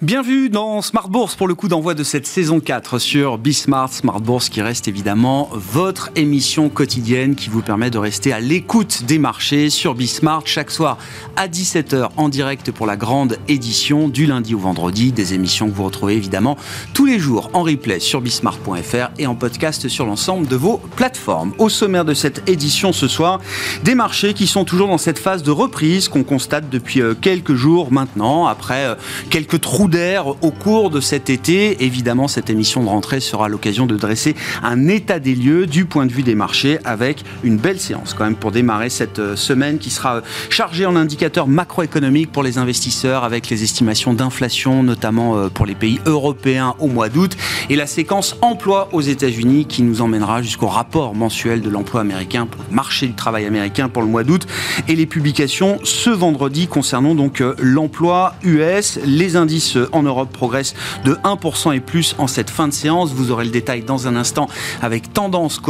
Bien vu dans Smart Bourse pour le coup d'envoi de cette saison 4 sur Bismart Smart Bourse qui reste évidemment votre émission quotidienne qui vous permet de rester à l'écoute des marchés sur Bismart chaque soir à 17h en direct pour la grande édition du lundi au vendredi des émissions que vous retrouvez évidemment tous les jours en replay sur bismart.fr et en podcast sur l'ensemble de vos plateformes. Au sommaire de cette édition ce soir, des marchés qui sont toujours dans cette phase de reprise qu'on constate depuis euh, quelques jours maintenant après euh, quelques trous d'air au cours de cet été. Évidemment, cette émission de rentrée sera l'occasion de dresser un état des lieux du point de vue des marchés avec une belle séance quand même pour démarrer cette euh, semaine qui sera euh, chargée en indicateurs macroéconomiques pour les investisseurs avec les estimations d'inflation, notamment euh, pour les pays européens au mois d'août et la séquence emploi aux États-Unis qui nous emmènera jusqu'au rapport mensuel de l'emploi américain pour le marché du travail américain pour le mois d'août et les publications ce vendredi concernant donc l'emploi US, les indices en Europe progresse de 1% et plus en cette fin de séance. Vous aurez le détail dans un instant avec Tendance,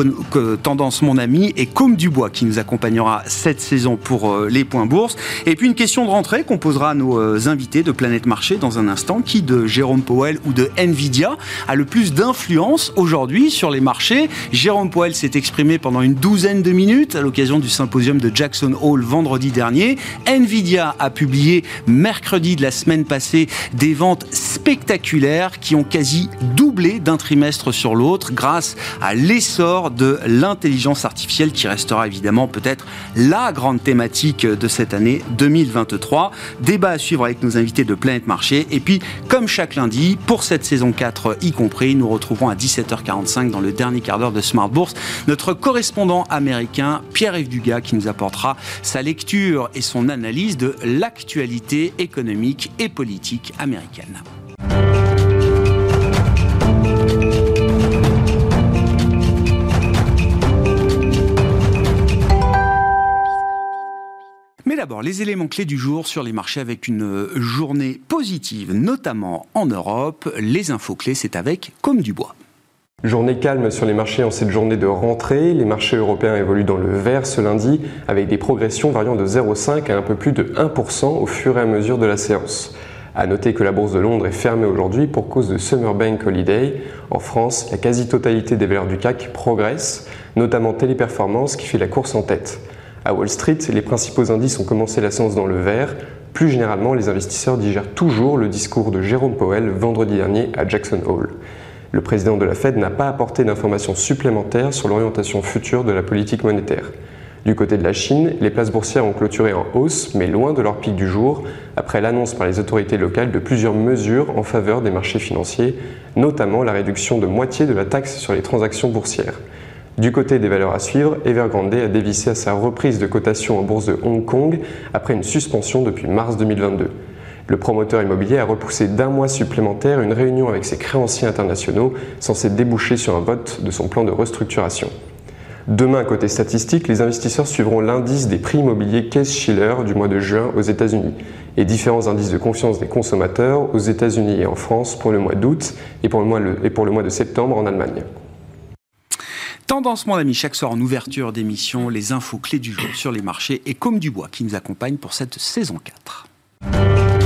Tendance mon ami et Comme Dubois qui nous accompagnera cette saison pour euh, les points bourse. Et puis une question de rentrée qu'on posera à nos euh, invités de Planète Marché dans un instant. Qui de Jérôme Powell ou de Nvidia a le plus d'influence aujourd'hui sur les marchés? Jérôme Powell s'est exprimé pendant une douzaine de minutes à l'occasion du symposium de Jackson Hole vendredi dernier. Nvidia a publié mercredi de la semaine passée des ventes spectaculaires qui ont quasi doublé d'un trimestre sur l'autre grâce à l'essor de l'intelligence artificielle qui restera évidemment peut-être la grande thématique de cette année 2023. Débat à suivre avec nos invités de Planète Marché. Et puis, comme chaque lundi, pour cette saison 4 y compris, nous retrouverons à 17h45 dans le dernier quart d'heure de Smart Bourse notre correspondant américain Pierre-Yves Dugas qui nous apportera sa lecture et son analyse de l'actualité économique et politique américaine. Mais d'abord, les éléments clés du jour sur les marchés avec une journée positive, notamment en Europe. Les infos clés, c'est avec Comme du Bois. Journée calme sur les marchés en cette journée de rentrée. Les marchés européens évoluent dans le vert ce lundi avec des progressions variant de 0,5 à un peu plus de 1% au fur et à mesure de la séance. A noter que la bourse de Londres est fermée aujourd'hui pour cause de Summer Bank Holiday. En France, la quasi-totalité des valeurs du CAC progressent, notamment Téléperformance qui fait la course en tête. À Wall Street, les principaux indices ont commencé la séance dans le vert. Plus généralement, les investisseurs digèrent toujours le discours de Jérôme Powell vendredi dernier à Jackson Hole. Le président de la Fed n'a pas apporté d'informations supplémentaires sur l'orientation future de la politique monétaire. Du côté de la Chine, les places boursières ont clôturé en hausse, mais loin de leur pic du jour, après l'annonce par les autorités locales de plusieurs mesures en faveur des marchés financiers, notamment la réduction de moitié de la taxe sur les transactions boursières. Du côté des valeurs à suivre, Evergrande a dévissé à sa reprise de cotation en bourse de Hong Kong après une suspension depuis mars 2022. Le promoteur immobilier a repoussé d'un mois supplémentaire une réunion avec ses créanciers internationaux censée déboucher sur un vote de son plan de restructuration. Demain, côté statistique, les investisseurs suivront l'indice des prix immobiliers Case-Shiller du mois de juin aux États-Unis et différents indices de confiance des consommateurs aux États-Unis et en France pour le mois d'août et, pour le mois, et pour le mois de septembre en Allemagne. Tendance, mon ami, chaque soir en ouverture d'émission, les infos clés du jour sur les marchés et comme du bois qui nous accompagne pour cette saison 4.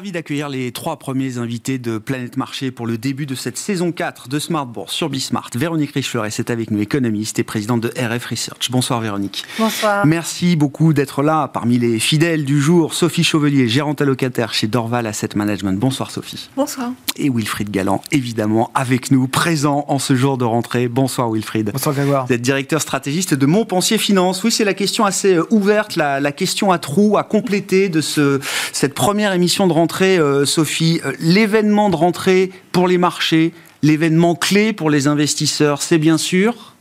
Ravi d'accueillir les trois premiers invités de Planète Marché pour le début de cette saison 4 de Smart Bourse sur Bismart. Véronique Richefleuret est avec nous, économiste et présidente de RF Research. Bonsoir Véronique. Bonsoir. Merci beaucoup d'être là. Parmi les fidèles du jour, Sophie Chauvelier, gérante allocataire chez Dorval Asset Management. Bonsoir Sophie. Bonsoir. Et Wilfried Galland, évidemment, avec nous, présent en ce jour de rentrée. Bonsoir Wilfried. Bonsoir Grégoire. Vous êtes directeur stratégiste de Montpensier Finance. Oui, c'est la question assez euh, ouverte, la, la question à trous, à compléter de ce, cette première émission de rentrée, euh, Sophie, euh, l'événement de rentrée pour les marchés, l'événement clé pour les investisseurs, c'est bien sûr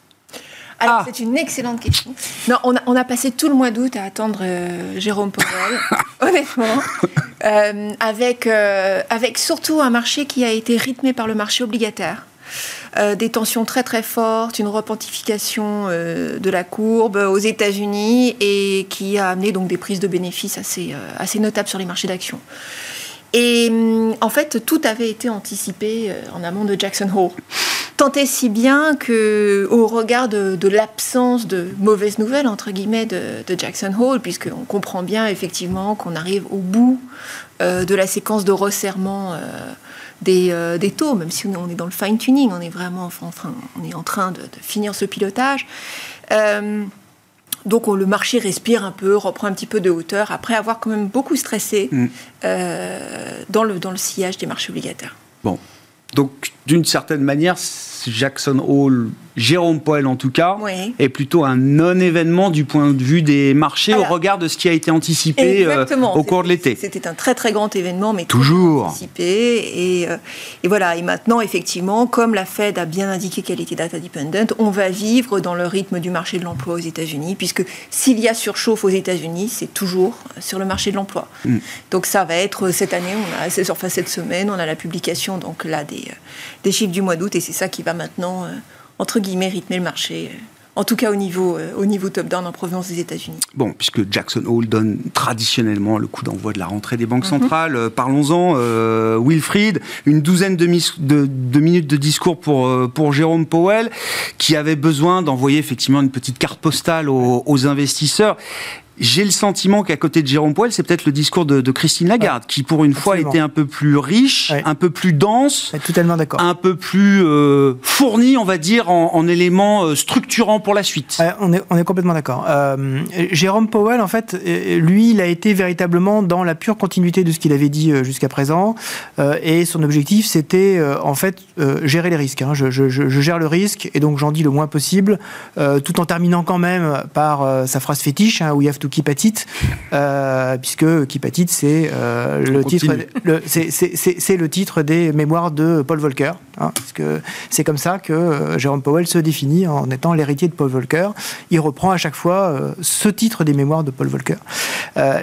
alors, ah. c'est une excellente question. Non, on a, on a, passé tout le mois d'août à attendre euh, Jérôme Powell, honnêtement, avec, avec surtout un marché qui a été rythmé par le marché obligataire. Euh, des tensions très très fortes, une repentification euh, de la courbe aux États-Unis et qui a amené donc des prises de bénéfices assez, euh, assez notables sur les marchés d'actions. Et hum, en fait, tout avait été anticipé en amont de Jackson Hole. Tant et si bien que, au regard de, l'absence de mauvaises nouvelles entre guillemets de, Jackson Hole, puisqu'on comprend bien effectivement qu'on arrive au bout euh, de la séquence de resserrement euh, des, taux, même si on est dans le fine tuning, on est vraiment enfin, on est en train de, finir ce pilotage. Donc le marché respire un peu, reprend un petit peu de hauteur, après avoir quand même beaucoup stressé mm. euh, dans, le, dans le sillage des marchés obligataires. Bon, donc d'une certaine manière, Jackson Hole Jérôme Poel en tout cas, est plutôt un non-événement du point de vue des marchés au regard de ce qui a été anticipé euh, au cours de l'été. C'était un très très grand événement, mais toujours anticipé. Et, euh, et, voilà. Et maintenant, effectivement, comme la Fed a bien indiqué qu'elle était data dependent, on va vivre dans le rythme du marché de l'emploi aux États-Unis, puisque s'il y a surchauffe aux États-Unis, c'est toujours sur le marché de l'emploi. Mm. Donc ça va être cette année, on a, enfin cette semaine, on a la publication donc là des, euh, des chiffres du mois d'août, et c'est ça qui va maintenant entre guillemets, rythmer le marché en tout cas au niveau, euh, au niveau top-down en provenance des États-Unis. Bon, puisque Jackson Hole donne traditionnellement le coup d'envoi de la rentrée des banques mhm. centrales, euh, parlons-en. Euh, Wilfried, une douzaine de, de, minutes de discours pour, pour Jérôme Powell, qui avait besoin d'envoyer effectivement une petite carte postale aux, aux investisseurs. J'ai le sentiment qu'à côté de Jérôme Poel, c'est peut-être le discours de, Christine Lagarde, qui pour une fois était un peu plus riche, un peu plus dense, totalement d'accord, un peu plus euh, fourni, on va dire, en, éléments euh, structurants pour la suite. on, est, on est complètement d'accord. Euh, Jérôme Powell, en fait, lui, il a été véritablement dans la pure continuité de ce qu'il avait dit jusqu'à présent, et son objectif, c'était en fait gérer les risques. Hein. Je, je, je, gère le risque, et donc j'en dis le moins possible, tout en terminant quand même par sa phrase fétiche, hein, we have to Keep euh, puisque Keep c'est euh, le titre, c'est le titre des mémoires de Paul Volcker, hein, parce que c'est comme ça que euh, Jérôme Powell se définit en étant l'héritier de Paul Volcker. Il reprend à chaque fois euh, ce titre des mémoires de Paul Volcker.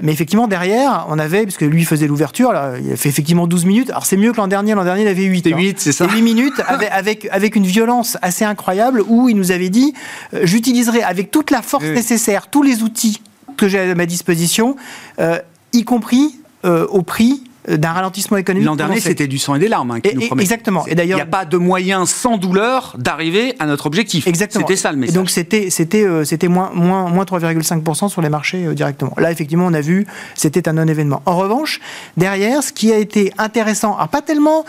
mais effectivement, derrière, on avait, parce que lui faisait l'ouverture, il a fait effectivement 12 minutes. Alors c'est mieux que l'an dernier, l'an dernier il avait 8. 8, hein. c'est ça. 8 minutes avec, avec, avec, une violence assez incroyable où il nous avait dit j'utiliserai avec toute la force nécessaire, tous les outils que j'ai à ma disposition, euh, y compris euh, au prix d'un ralentissement économique. L'an dernier, c'était du sang et des larmes hein, qui nous Exactement. Et d'ailleurs, il n'y a pas de moyen sans douleur d'arriver à notre objectif. Exactement. C'était ça le message. Et donc c'était c'était euh, c'était moins moins moins 3,5% sur les marchés directement. Là, effectivement, on a vu, c'était un non-événement. En revanche, derrière, ce qui a été intéressant, alors pas tellement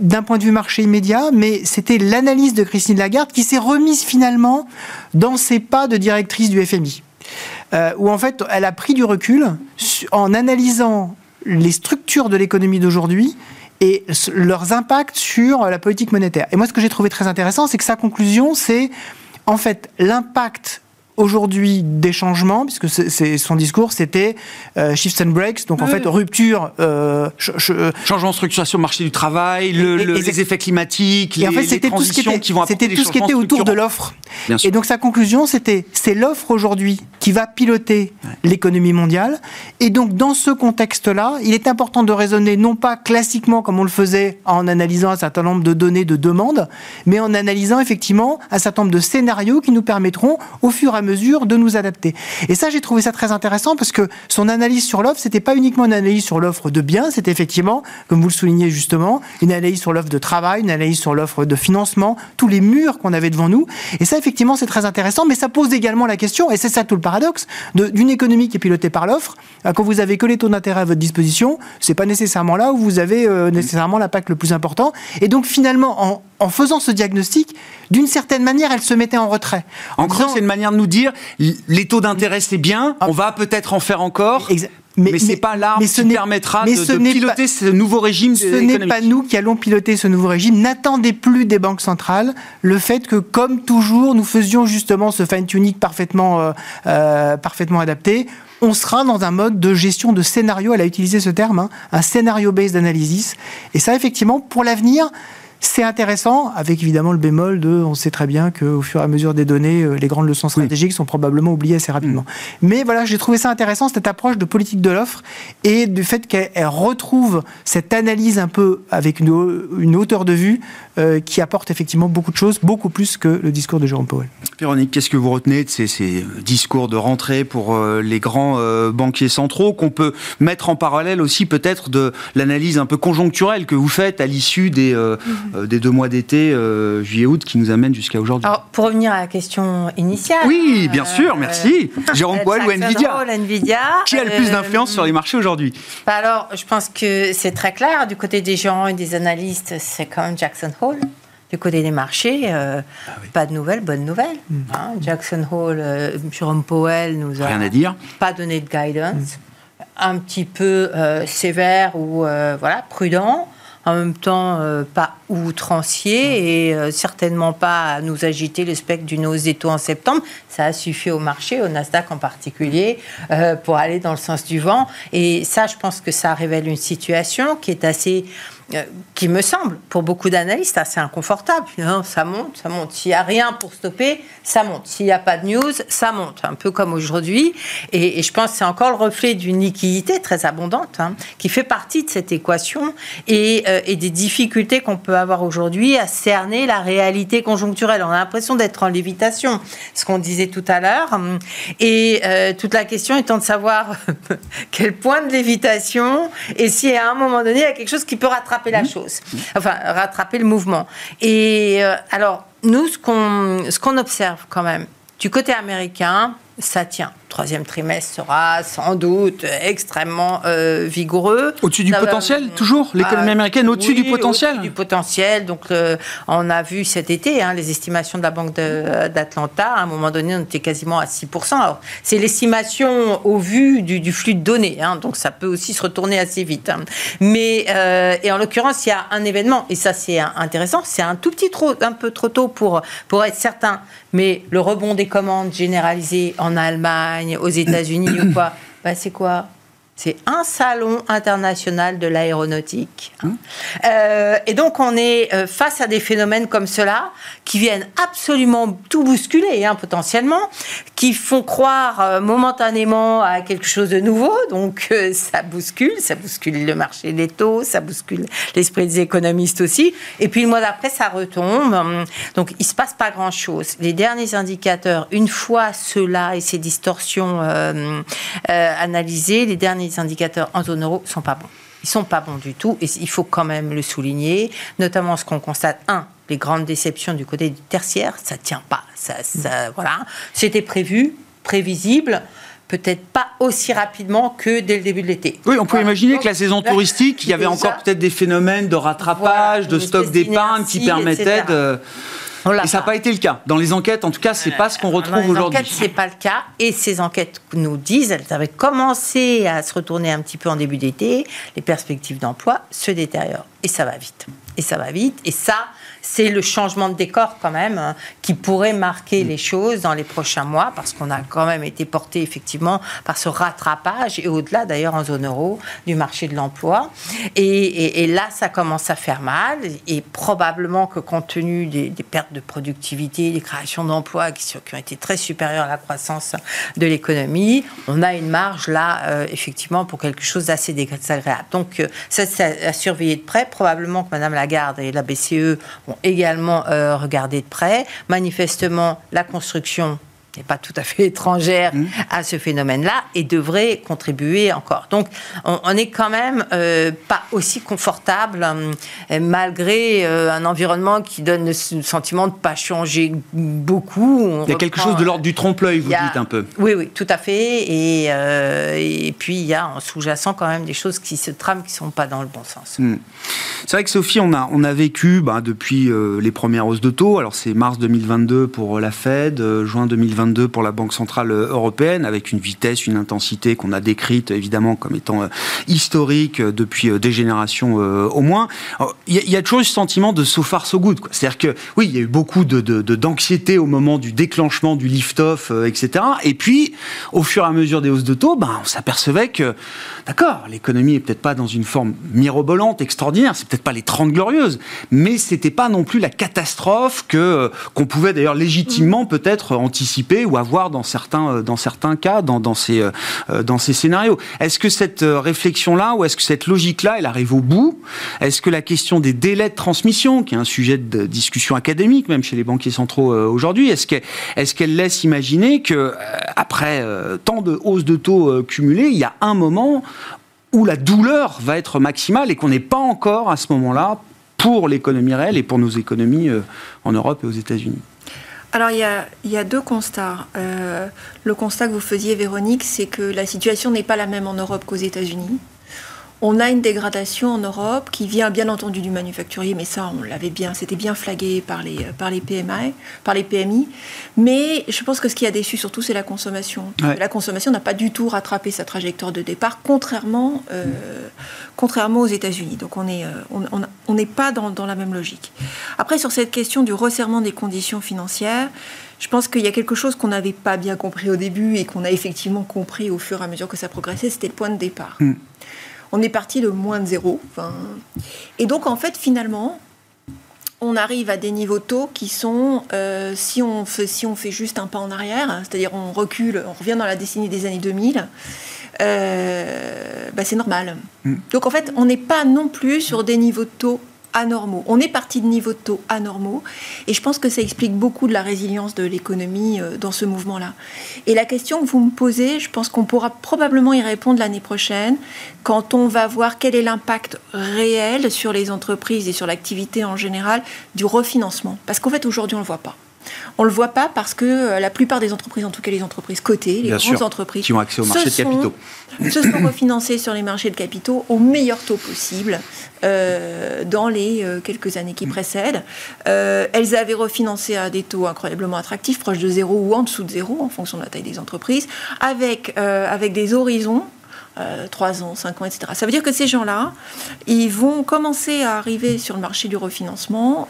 d'un point de vue marché immédiat, mais c'était l'analyse de Christine Lagarde qui s'est remise finalement dans ses pas de directrice du FMI. Euh, où en fait elle a pris du recul en analysant les structures de l'économie d'aujourd'hui et leurs impacts sur la politique monétaire. Et moi, ce que j'ai trouvé très intéressant, c'est que sa conclusion, c'est en fait l'impact aujourd'hui des changements, puisque c'est son discours, c'était euh, shifts and breaks, donc en fait rupture. Euh, Changement de structuration marché du travail, le, les effets climatiques, les, en fait, les transitions qui, vont C'était tout ce qui était autour de l'offre. Et donc sa conclusion, c'était c'est l'offre aujourd'hui qui va piloter l'économie mondiale. Et donc dans ce contexte-là, il est important de raisonner non pas classiquement comme on le faisait en analysant un certain nombre de données de demande, mais en analysant effectivement un certain nombre de scénarios qui nous permettront au fur et à mesure de nous adapter. Et ça, j'ai trouvé ça très intéressant parce que son analyse sur l'offre, c'était pas uniquement une analyse sur l'offre de biens, c'était effectivement, comme vous le soulignez justement, une analyse sur l'offre de travail, une analyse sur l'offre de financement, tous les murs qu'on avait devant nous. Et ça, effectivement, c'est très intéressant, mais ça pose également la question, et c'est ça tout le paradoxe, d'une économie qui est pilotée par l'offre. Euh, quand vous avez que les taux d'intérêt à votre disposition, c'est pas nécessairement là où vous avez euh, nécessairement l'impact le plus important. Et donc, finalement, en, en faisant ce diagnostic, d'une certaine manière, elle se mettait en retrait. En, en c'est une manière de nous dire les taux d'intérêt c'est bien, ah. on va peut-être en faire encore. Mais, ce n'est pas l'arme qui permettra de, piloter ce nouveau régime Ce n'est pas nous qui allons piloter ce nouveau régime. N'attendez plus des banques centrales le fait que, comme toujours, nous faisions justement ce fine-tuning parfaitement, euh, euh, parfaitement adapté on sera dans un mode de gestion de scénario, elle a utilisé ce terme, hein, un scénario-based analysis. Et ça, effectivement, pour l'avenir, c'est intéressant, avec évidemment le bémol de, on sait très bien qu'au fur et à mesure des données, euh, les grandes leçons stratégiques sont probablement oubliées assez rapidement. Mm. Mais voilà, j'ai trouvé ça intéressant, cette approche de politique de l'offre et du fait qu'elle retrouve cette analyse un peu avec une, hauteur de vue euh, qui apporte effectivement beaucoup de choses, beaucoup plus que le discours de Jérôme Powell. Véronique, qu'est-ce que vous retenez de ces, discours de rentrée pour euh, les grands banquiers centraux qu'on peut mettre en parallèle aussi peut-être de l'analyse un peu conjoncturelle que vous faites à l'issue des, des deux mois d'été, juillet-août, qui nous amènent jusqu'à aujourd'hui? Alors, pour revenir à la question initiale. Oui, bien sûr, merci. Jérôme Poel ou Nvidia, Nvidia Qui a le plus d'influence sur les marchés aujourd'hui? bah Alors, je pense que c'est très clair. Du côté des gens et des analystes, c'est quand même Jackson Hole. Du côté des marchés, euh, ah pas de nouvelles, bonnes nouvelles. Mm. Hein. Jackson Hole, euh, Jerome Powell nous a Rien à dire. pas donné de guidance, mm. un petit peu euh, sévère ou voilà prudent en même temps euh, pas outrancier et euh, certainement pas à nous agiter le spectre d'une hausse des taux en septembre. Ça a suffi au marché, au Nasdaq en particulier, euh, pour aller dans le sens du vent. Et ça, je pense que ça révèle une situation qui est assez euh, qui me semble, pour beaucoup d'analystes, assez inconfortable. ça monte, ça monte. S'il n'y a rien pour stopper, ça monte. S'il n'y a pas de news, ça monte. Un peu comme aujourd'hui. Et, je pense que c'est encore le reflet d'une liquidité très abondante hein, qui fait partie de cette équation et, euh, et des difficultés qu'on peut avoir aujourd'hui à cerner la réalité conjoncturelle. On a l'impression d'être en lévitation, ce qu'on disait tout à l'heure. Et euh, toute la question étant de savoir quel point de lévitation et si à un moment donné, il y a quelque chose qui peut rattraper la mmh. chose, enfin rattraper le mouvement. Et euh, alors, nous, ce qu'on ce qu'on observe quand même, du côté américain, ça tient troisième trimestre sera sans doute extrêmement euh, vigoureux. Au-dessus du potentiel, toujours L'économie ah, américaine au-dessus du potentiel au-dessus du potentiel. Donc, on a vu cet été hein, les estimations de la Banque d'Atlanta. À un moment donné, on était quasiment à 6%. Alors, c'est l'estimation au vu du, flux de données. Hein, donc, ça peut aussi se retourner assez vite. Hein. Mais, euh, et en l'occurrence, il y a un événement, et ça, c'est intéressant. C'est un tout petit trop, un peu trop tôt pour, pour être certain. Mais le rebond des commandes généralisées en Allemagne, aux États-Unis ou quoi. Bah, C'est quoi? C'est un salon international de l'aéronautique. Hein. Euh, et donc, on est euh, face à des phénomènes comme cela qui viennent absolument tout bousculer, hein, potentiellement, qui font croire euh, momentanément à quelque chose de nouveau. Donc, ça bouscule, ça bouscule le marché des taux, ça bouscule l'esprit des économistes aussi. Et puis, le mois d'après, ça retombe. Donc, il ne se passe pas grand-chose. Les derniers indicateurs, une fois cela et ces distorsions analysées, les derniers indicateurs en zone euro sont pas bons. Ils sont pas bons du tout et il faut quand même le souligner, notamment ce qu'on constate. Un, les grandes déceptions du côté du tertiaire, ça tient pas. Ça, ça voilà, c'était prévu, prévisible peut-être pas aussi rapidement que dès le début de l'été. Oui, on peut imaginer que la saison touristique, il y avait encore peut-être des phénomènes de rattrapage, de stock d'épargne qui permettaient de... Et ça n'a pas été le cas. Dans les enquêtes, en tout cas, c'est pas ce qu'on retrouve aujourd'hui. Dans les enquêtes, c'est pas le cas. Et ces enquêtes nous disent, elles avaient commencé à se retourner un petit peu en début d'été. Les perspectives d'emploi se détériorent. Et ça va vite. Et ça va vite. Et ça, c'est le changement de décor quand même hein, qui pourrait marquer les choses dans les prochains mois parce qu'on a quand même été porté effectivement par ce rattrapage et au-delà d'ailleurs en zone euro du marché de l'emploi. Et, là, ça commence à faire mal et probablement que compte tenu des, pertes de productivité, des créations d'emplois qui, qui, ont été très supérieures à la croissance de l'économie, on a une marge là euh, effectivement pour quelque chose d'assez désagréable. Donc euh, ça, c'est à surveiller de près. Probablement que Madame Lagarde et la BCE également euh, regardé de près. Manifestement, la construction n'est pas tout à fait étrangère mmh. à ce phénomène-là et devrait contribuer encore. Donc, on, n'est quand même euh, pas aussi confortable euh, malgré un environnement qui donne le sentiment de ne pas changer beaucoup. il y a quelque chose de l'ordre du trompe-l'œil, vous dites un peu. Oui, oui, tout à fait. Et, et puis, il y a en sous-jacent quand même des choses qui se trament qui ne sont pas dans le bon sens. Mmh. C'est vrai que Sophie, on a, on a vécu bah, depuis euh, les premières hausses de taux. Alors c'est mars 2022 pour euh, la Fed, euh, juin 2022 pour la Banque Centrale Européenne, avec une vitesse, une intensité qu'on a décrite évidemment comme étant historique depuis des générations au moins. Il y, a toujours eu ce sentiment de so far so good. C'est-à-dire que oui, il y a eu beaucoup de, d'anxiété au moment du déclenchement du lift-off, etc. Et puis, au fur et à mesure des hausses de taux, ben, on s'apercevait que, d'accord, l'économie est peut-être pas dans une forme mirobolante, extraordinaire, c'est peut-être pas les 30 glorieuses, mais c'était pas non plus la catastrophe que euh, qu'on pouvait d'ailleurs légitimement peut-être anticiper ou avoir dans certains euh, dans certains cas dans, ces euh, dans ces scénarios. Est-ce que cette réflexion là ou est-ce que cette logique là elle arrive au bout? Est-ce que la question des délais de transmission, qui est un sujet de discussion académique même chez les banquiers centraux aujourd'hui, est-ce qu'elle est-ce qu'elle laisse imaginer que après tant de hausses de taux cumulées, il y a un moment où la douleur va être maximale et qu'on n'est pas encore à ce moment-là pour l'économie réelle et pour nos économies en Europe et aux États-Unis? Alors, il y, a, deux constats. le constat que vous faisiez, Véronique, c'est que la situation n'est pas la même en Europe qu'aux États-Unis. On a une dégradation en Europe qui vient bien entendu du manufacturier, mais ça, on l'avait bien, c'était bien flagué par les, par les PMI, par les PMI. Mais je pense que ce qui a déçu surtout, c'est la consommation. La consommation n'a pas du tout rattrapé sa trajectoire de départ, contrairement, euh, contrairement aux États-Unis. Donc on n'est euh, on, n'est pas dans, dans la même logique. Après, sur cette question du resserrement des conditions financières, je pense qu'il y a quelque chose qu'on n'avait pas bien compris au début et qu'on a effectivement compris au fur et à mesure que ça progressait, c'était le point de départ. Hmm on est parti de moins de zéro. et donc, en fait, finalement, on arrive à des niveaux taux qui sont, euh, si, on fait, si on fait juste un pas en arrière, c'est-à-dire on recule, on revient dans la décennie des années 2000, euh, bah, c'est normal. Mm. Donc en fait, on n'est pas non plus sur des niveaux de taux anormaux. On est parti de niveaux de taux anormaux et je pense que ça explique beaucoup de la résilience de l'économie euh, dans ce mouvement-là. Et la question que vous me posez, je pense qu'on pourra probablement y répondre l'année prochaine quand on va voir quel est l'impact réel sur les entreprises et sur l'activité en général du refinancement. Parce qu'en fait, aujourd'hui, on ne le voit pas. On ne le voit pas parce que euh, la plupart des entreprises, en tout cas les entreprises cotées, les grandes entreprises, qui ont accès au marché de capitaux, se sont refinancées sur les marchés de capitaux au meilleur taux possible euh, dans les euh, quelques années qui précèdent. elles avaient refinancé à des taux incroyablement attractifs, proches de zéro ou en dessous de zéro, en fonction de la taille des entreprises, avec, avec des horizons 3 ans, 5 ans, etc. Ça veut dire que ces gens-là, ils vont commencer à arriver sur le marché du refinancement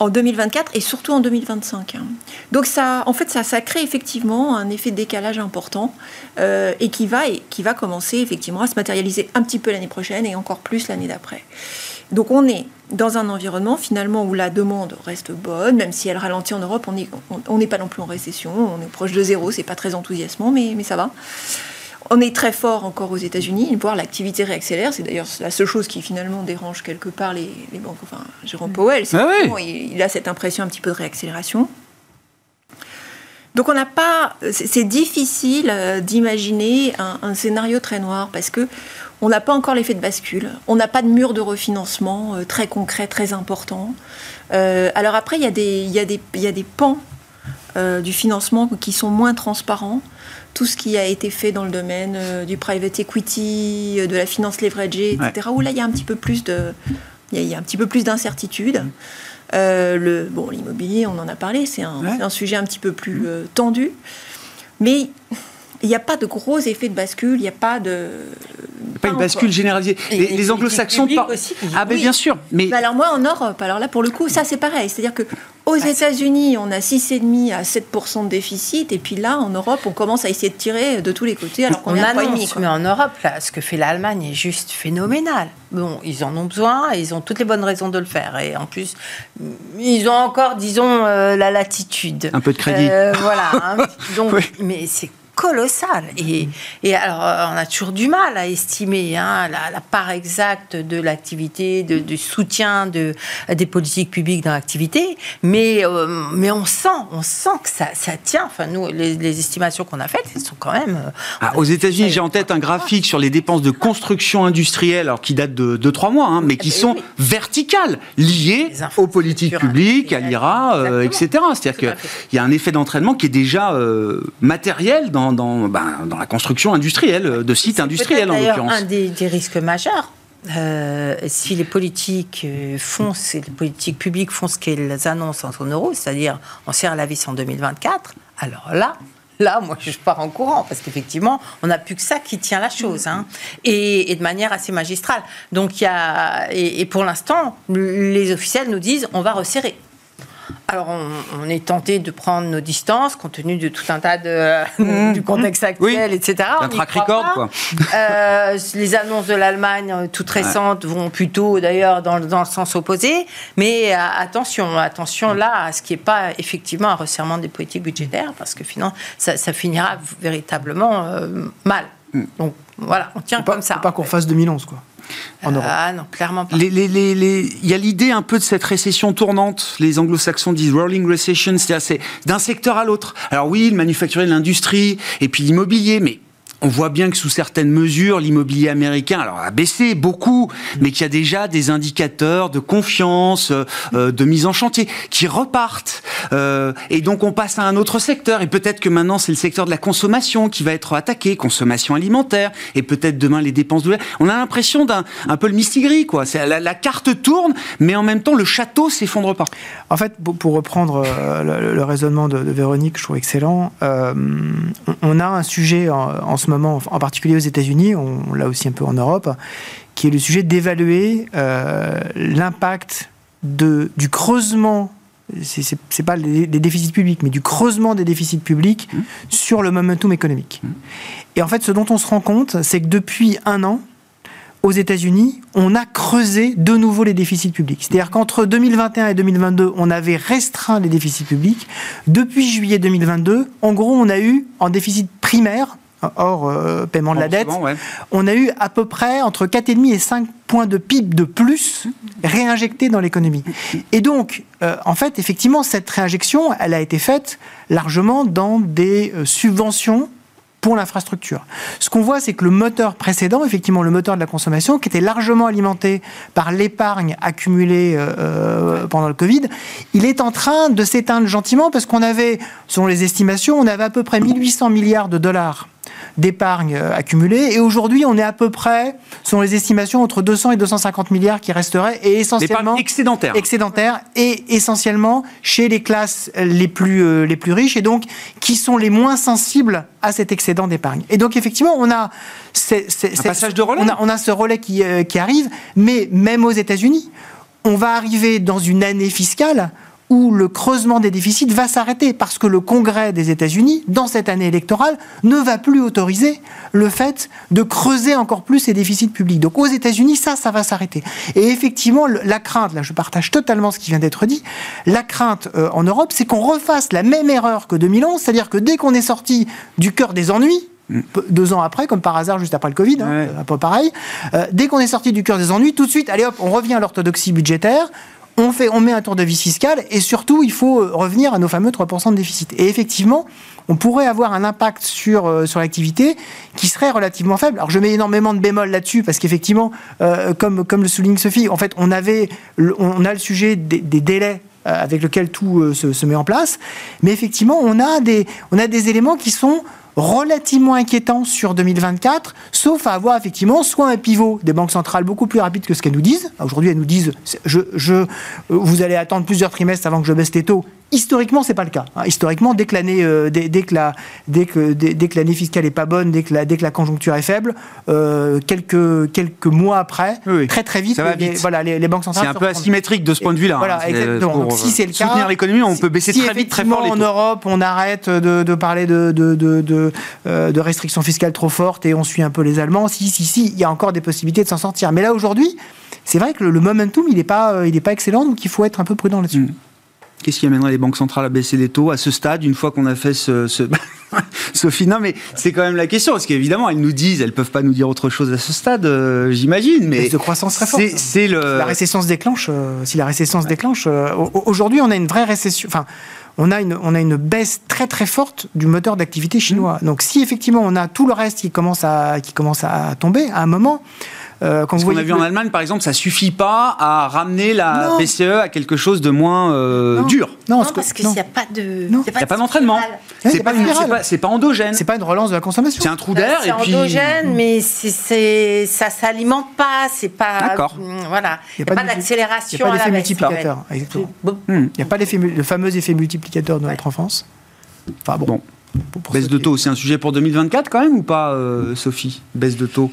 en 2024 et surtout en 2025. Hein. Donc ça, en fait, ça, crée effectivement un effet de décalage important euh, et qui va et qui va commencer effectivement à se matérialiser un petit peu l'année prochaine et encore plus l'année d'après. Donc on est dans un environnement finalement où la demande reste bonne, même si elle ralentit en Europe, on n'est pas non plus en récession, on est proche de zéro, c'est pas très enthousiasmant, mais ça va. On est très fort encore aux États-Unis, voire l'activité réaccélère. C'est d'ailleurs la seule chose qui finalement dérange quelque part les, banques. Enfin, Jérôme Powell, ah il, a cette impression un petit peu de réaccélération. Donc on n'a pas, c'est difficile euh, d'imaginer un, scénario très noir parce que on n'a pas encore l'effet de bascule, on n'a pas de mur de refinancement euh, très concret, très important. Euh, alors après, il y, a des, il, y a des, il y a des pans du financement qui sont moins transparents tout ce qui a été fait dans le domaine euh, du private equity, euh, de la finance leveragée, etc., où là, il y a un petit peu plus de, il y a, un petit peu plus d'incertitude. Euh, le, bon, l'immobilier, on en a parlé, c'est un, un, sujet un petit peu plus tendu. Mais il n'y a pas de gros effets de bascule, il n'y a pas de. Pas, une bascule généralisée. les, anglo-saxons. Ah, ben bien sûr. Mais... alors, moi, en Europe, alors là, pour le coup, ça, c'est pareil. C'est-à-dire que aux bah, États-Unis, on a 6,5 à 7% de déficit, et puis là, en Europe, on commence à essayer de tirer de tous les côtés, alors qu'on est à Mais en Europe, là, ce que fait l'Allemagne est juste phénoménal. Bon, ils en ont besoin, et ils ont toutes les bonnes raisons de le faire, et en plus, ils ont encore, disons, euh, la latitude. Un peu de crédit. Euh, voilà. Hein. donc, mais c'est colossal. Et, et, alors, euh, on a toujours du mal à estimer hein, la, part exacte de l'activité, de, du soutien de, des politiques publiques dans l'activité, mais, euh, mais on sent, on sent que ça, ça tient. Enfin, nous, les, estimations qu'on a faites, elles sont quand même. Euh, ah, aux États-Unis, j'ai en tête un graphique sur les dépenses de construction industrielle, alors qui date de 2-3 mois, hein, mais qui eh sont verticales, liées aux politiques publiques, à l'IRA, etc. C'est-à-dire qu'il y a un effet d'entraînement qui est déjà matériel dans ben, dans, la construction industrielle, de sites industriels en l'occurrence. un des, risques majeurs. Euh, si les politiques euh, font, si les politiques publiques font ce qu'elles annoncent en zone euro, c'est-à-dire on serre la vis en 2024, alors là, là, moi, je pars en courant parce qu'effectivement, on n'a plus que ça qui tient la chose, hein. et, de manière assez magistrale. Donc, il y a, et pour l'instant, les officiels nous disent, on va resserrer. Alors, on, est tenté de prendre nos distances compte tenu de tout un tas de, mmh. du contexte actuel, etc. Un track record, quoi. Euh, les annonces de l'Allemagne, euh, toutes récentes, vont plutôt d'ailleurs dans, le sens opposé. Mais euh, attention, attention là à ce qui n'est pas effectivement un resserrement des politiques budgétaires, parce que finalement, ça, finira véritablement mal. Mmh. Donc voilà, on tient comme ça. Pas qu'on fasse 2011, quoi. Ah non, clairement pas. Il y a l'idée un peu de cette récession tournante. Les anglo-saxons disent rolling recession, c'est-à-dire d'un secteur à l'autre. Alors oui, le manufacturier, l'industrie, et puis l'immobilier, mais on voit bien que sous certaines mesures, l'immobilier américain alors, a baissé beaucoup, mais qu'il y a déjà des indicateurs de confiance, euh, de mise en chantier, qui repartent. Euh, et donc on passe à un autre secteur. Et peut-être que maintenant c'est le secteur de la consommation qui va être attaqué, consommation alimentaire, et peut-être demain les dépenses de... On a l'impression d'un un peu le mistigris, quoi. La, la carte tourne, mais en même temps le château s'effondre pas. En fait, pour reprendre euh, le, raisonnement de, Véronique, je trouve excellent, on, a un sujet en, ce moment, en particulier aux États-Unis, on, l'a aussi un peu en Europe, qui est le sujet d'évaluer l'impact du creusement c'est pas des déficits publics, mais du creusement des déficits publics mmh. sur le momentum économique. Mmh. Et en fait, ce dont on se rend compte, c'est que depuis un an, aux États-Unis, on a creusé de nouveau les déficits publics. C'est-à-dire qu'entre 2021 et 2022, on avait restreint les déficits publics. Depuis juillet 2022, en gros, on a eu en déficit primaire hors euh, paiement de la dette, on a eu à peu près entre 4,5 et 5 points de PIB de plus réinjectés dans l'économie. Et donc, euh, en fait, effectivement, cette réinjection, elle a été faite largement dans des euh, subventions pour l'infrastructure. Ce qu'on voit, c'est que le moteur précédent, effectivement le moteur de la consommation, qui était largement alimenté par l'épargne accumulée pendant le Covid, il est en train de s'éteindre gentiment parce qu'on avait, selon les estimations, on avait à peu près 1800 milliards de dollars d'épargne euh, accumulée. Et aujourd'hui, on est à peu près, selon les estimations, entre 200 et 250 milliards qui resteraient, et essentiellement excédentaire. excédentaire, et essentiellement chez les classes les plus euh, les plus riches, et donc qui sont les moins sensibles à cet excédent d'épargne. Et donc effectivement, on a un passage de relais. On a, on a ce relais qui, euh, qui arrive, mais même aux États-Unis, on va arriver dans une année fiscale où le creusement des déficits va s'arrêter parce que le Congrès des États-Unis, dans cette année électorale, ne va plus autoriser le fait de creuser encore plus ces déficits publics. Donc aux États-Unis, ça, ça va s'arrêter. Et effectivement, la crainte, là je partage totalement ce qui vient d'être dit, la crainte euh, en Europe, c'est qu'on refasse la même erreur que 2011, c'est-à-dire que dès qu'on est sorti du cœur des ennuis, deux ans après, comme par hasard, juste après le Covid, hein, un peu pareil. Euh, dès qu'on est sorti du cœur des ennuis, tout de suite, allez hop, on revient à l'orthodoxie budgétaire on, met un tour de vis fiscal et surtout, il faut euh, revenir à nos fameux 3% de déficit. Et effectivement, on pourrait avoir un impact sur, euh, sur l'activité qui serait relativement faible. Alors je mets énormément de bémols là-dessus parce qu'effectivement, euh, comme, le souligne Sophie, en fait, on, avait, a le sujet des, délais avec lesquels tout se, se, met en place. Mais effectivement, on a des, on a des éléments qui sont relativement inquiétant sur 2024, sauf à avoir effectivement soit un pivot des banques centrales beaucoup plus rapide que ce qu'elles nous disent. Aujourd'hui, elles nous disent je, je, vous allez attendre plusieurs trimestres avant que je baisse les taux. Historiquement, c'est pas le cas. Hein. Historiquement, dès que l'année, euh, dès, que la, dès que dès, que l'année fiscale est pas bonne, dès que la, dès que la conjoncture est faible, euh, quelques quelques mois après, très très vite, Les, voilà, les, banques centrales. C'est un peu asymétrique de ce point de vue-là. Voilà, hein. exactement. Donc, si c'est le cas, soutenir l'économie, on peut baisser très vite, très fort en Europe, on arrête de, de parler de de, de, euh, de, restrictions fiscales trop fortes et on suit un peu les Allemands. Si si si, il y a encore des possibilités de s'en sortir. Mais là aujourd'hui, c'est vrai que le, momentum, il n'est pas il est pas excellent, donc il faut être un peu prudent là-dessus. Mm. Qu'est-ce qui amènerait les banques centrales à baisser les taux à ce stade, une fois qu'on a fait ce... Sophie, non, mais c'est quand même la question, parce qu'évidemment, elles nous disent, elles peuvent pas nous dire autre chose à ce stade, euh, j'imagine. Mais de croissance très forte. C'est le... la récession se déclenche. Euh, si la récession se déclenche, euh, aujourd'hui, on a une vraie récession. Enfin, on a une, on a une baisse très très forte du moteur d'activité chinois. Mmh. Donc, si effectivement on a tout le reste qui commence à, qui commence à tomber, à un moment, euh, quand Ce qu'on a vu en Allemagne, par exemple, ça suffit pas à ramener la BCE à quelque chose de moins euh, dur. Non, parce qu'il n'y a pas de. Il n'y a pas d'entraînement. C'est pas, pas, pas, endogène. C'est pas une relance de la consommation. C'est un trou d'air. C'est endogène, mais c'est ça s'alimente pas. C'est pas. D'accord. Mm, voilà. Il n'y a, pas d'accélération. Il n'y a pas d'effet multiplicateur. Exactement. Il n'y a pas le fameux effet multiplicateur de notre enfance. Enfin bon. Baisse de taux, c'est un sujet pour 2024 quand même ou pas, euh, Sophie? Baisse de taux?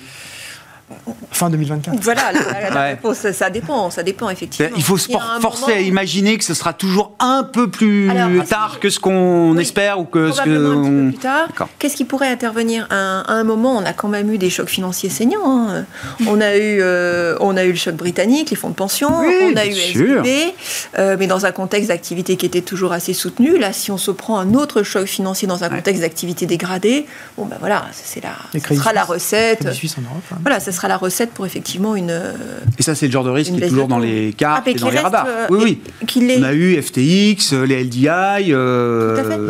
Fin 2024. Voilà, la, réponse, ça dépend, ça dépend effectivement. Il faut se forcer à imaginer que ce sera toujours un peu plus tard que ce qu'on espère ou que ce que. Un peu plus tard. Qu'est-ce qui pourrait intervenir à un, moment On a quand même eu des chocs financiers saignants. Hein. On a eu, euh, on a eu le choc britannique, les fonds de pension, on a eu SVB, euh, mais dans un contexte d'activité qui était toujours assez soutenu. Là, si on se prend un autre choc financier dans un contexte d'activité dégradée, bon ben voilà, c'est la, ce sera la recette. Suisse en Europe. Hein. Voilà, ça sera la recette pour effectivement une. Et ça, c'est le genre de risque qui est toujours dans les cartes ah, et dans les radars. oui, oui. On a eu FTX, les LDI,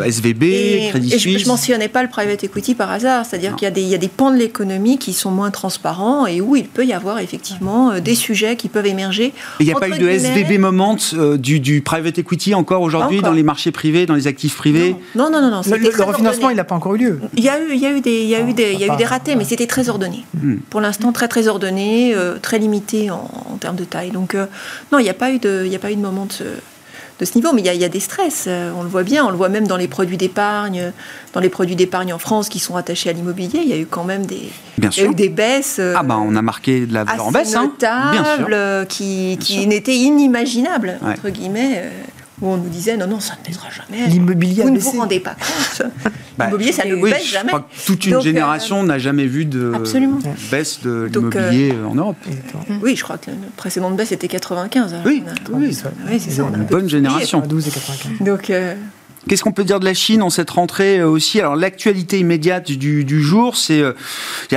SVB, Crédit Suisse. je ne mentionnais pas le private equity par hasard, c'est-à-dire qu'il y, y, a des pans de l'économie qui sont moins transparents et où il peut y avoir effectivement des sujets qui peuvent émerger. Il n'y a pas eu de SVB moment du, du private equity encore aujourd'hui dans les marchés privés, dans les actifs privés Non, non, non. non, le, refinancement, il n'a pas encore eu lieu. Il y a eu, il y a eu des, il y a eu des, il y a eu des ratés, mais c'était très ordonné. Hmm. Pour l'instant, très très ordonné, euh, très limité en, termes de taille. Donc euh, non, il n'y a pas eu de, il a pas eu de moment de ce, de ce niveau, mais il y, a, il y, a des stress, euh, on le voit bien, on le voit même dans les produits d'épargne, dans les produits d'épargne en France qui sont attachés à l'immobilier, il y a eu quand même des, bien il y a eu des baisses. ah bah on a marqué de la valeur en baisse, hein. notables, qui, qui n'étaient inimaginables entre guillemets où on nous disait non, non, ça ne baissera jamais. L'immobilier Vous ne vous rendez pas compte. Bah, L'immobilier, ça ne baisse jamais. Je crois que toute une euh, génération n'a jamais vu de baisse de l'immobilier euh, en Europe. Oui, je crois que la précédente baisse était 95. oui, oui, c'est ça. Une bonne génération. 12 et 95. Donc, euh, Qu'est-ce qu'on peut dire de la Chine en cette rentrée euh, aussi? Alors l'actualité immédiate du, jour, c'est euh,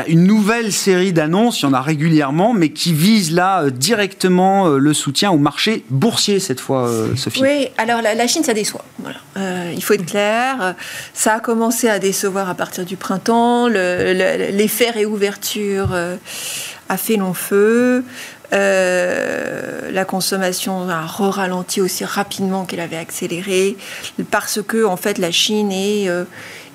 une nouvelle série d'annonces, il y en a régulièrement, mais qui vise là euh, directement le soutien au marché boursier cette fois, Sophie. Oui, alors la, Chine, ça déçoit. Il faut être clair. Ça a commencé à décevoir à partir du printemps. L'effet réouverture a fait long feu. Euh, la consommation a ralenti aussi rapidement qu'elle avait accéléré parce que en fait la Chine est, euh,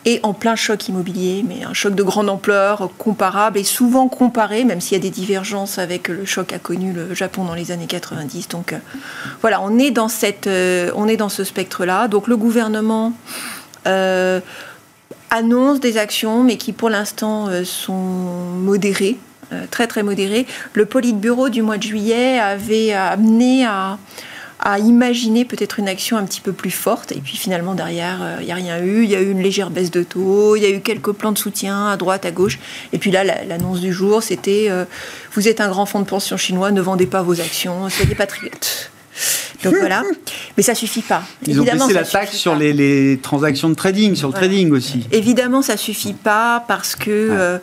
est en plein choc immobilier, mais un choc de grande ampleur, comparable et souvent comparé, même s'il y a des divergences avec le choc qu'a connu le Japon dans les années 90. Donc euh, voilà, on est dans cette, on est dans ce spectre-là. Donc le gouvernement annonce des actions, mais qui pour l'instant sont modérées. Euh, très très modéré. Le Politburo du mois de juillet avait amené à, à imaginer peut-être une action un petit peu plus forte. Et puis finalement, derrière, il euh, n'y a rien eu. Il y a eu une légère baisse de taux, il y a eu quelques plans de soutien à droite, à gauche. Et puis là, l'annonce du jour, c'était euh, Vous êtes un grand fonds de pension chinois, ne vendez pas vos actions, soyez patriotes. Donc voilà, mais ça suffit pas. Ils Évidemment, ont baissé la taxe sur les, transactions de trading, sur le trading aussi. Évidemment, ça suffit pas parce que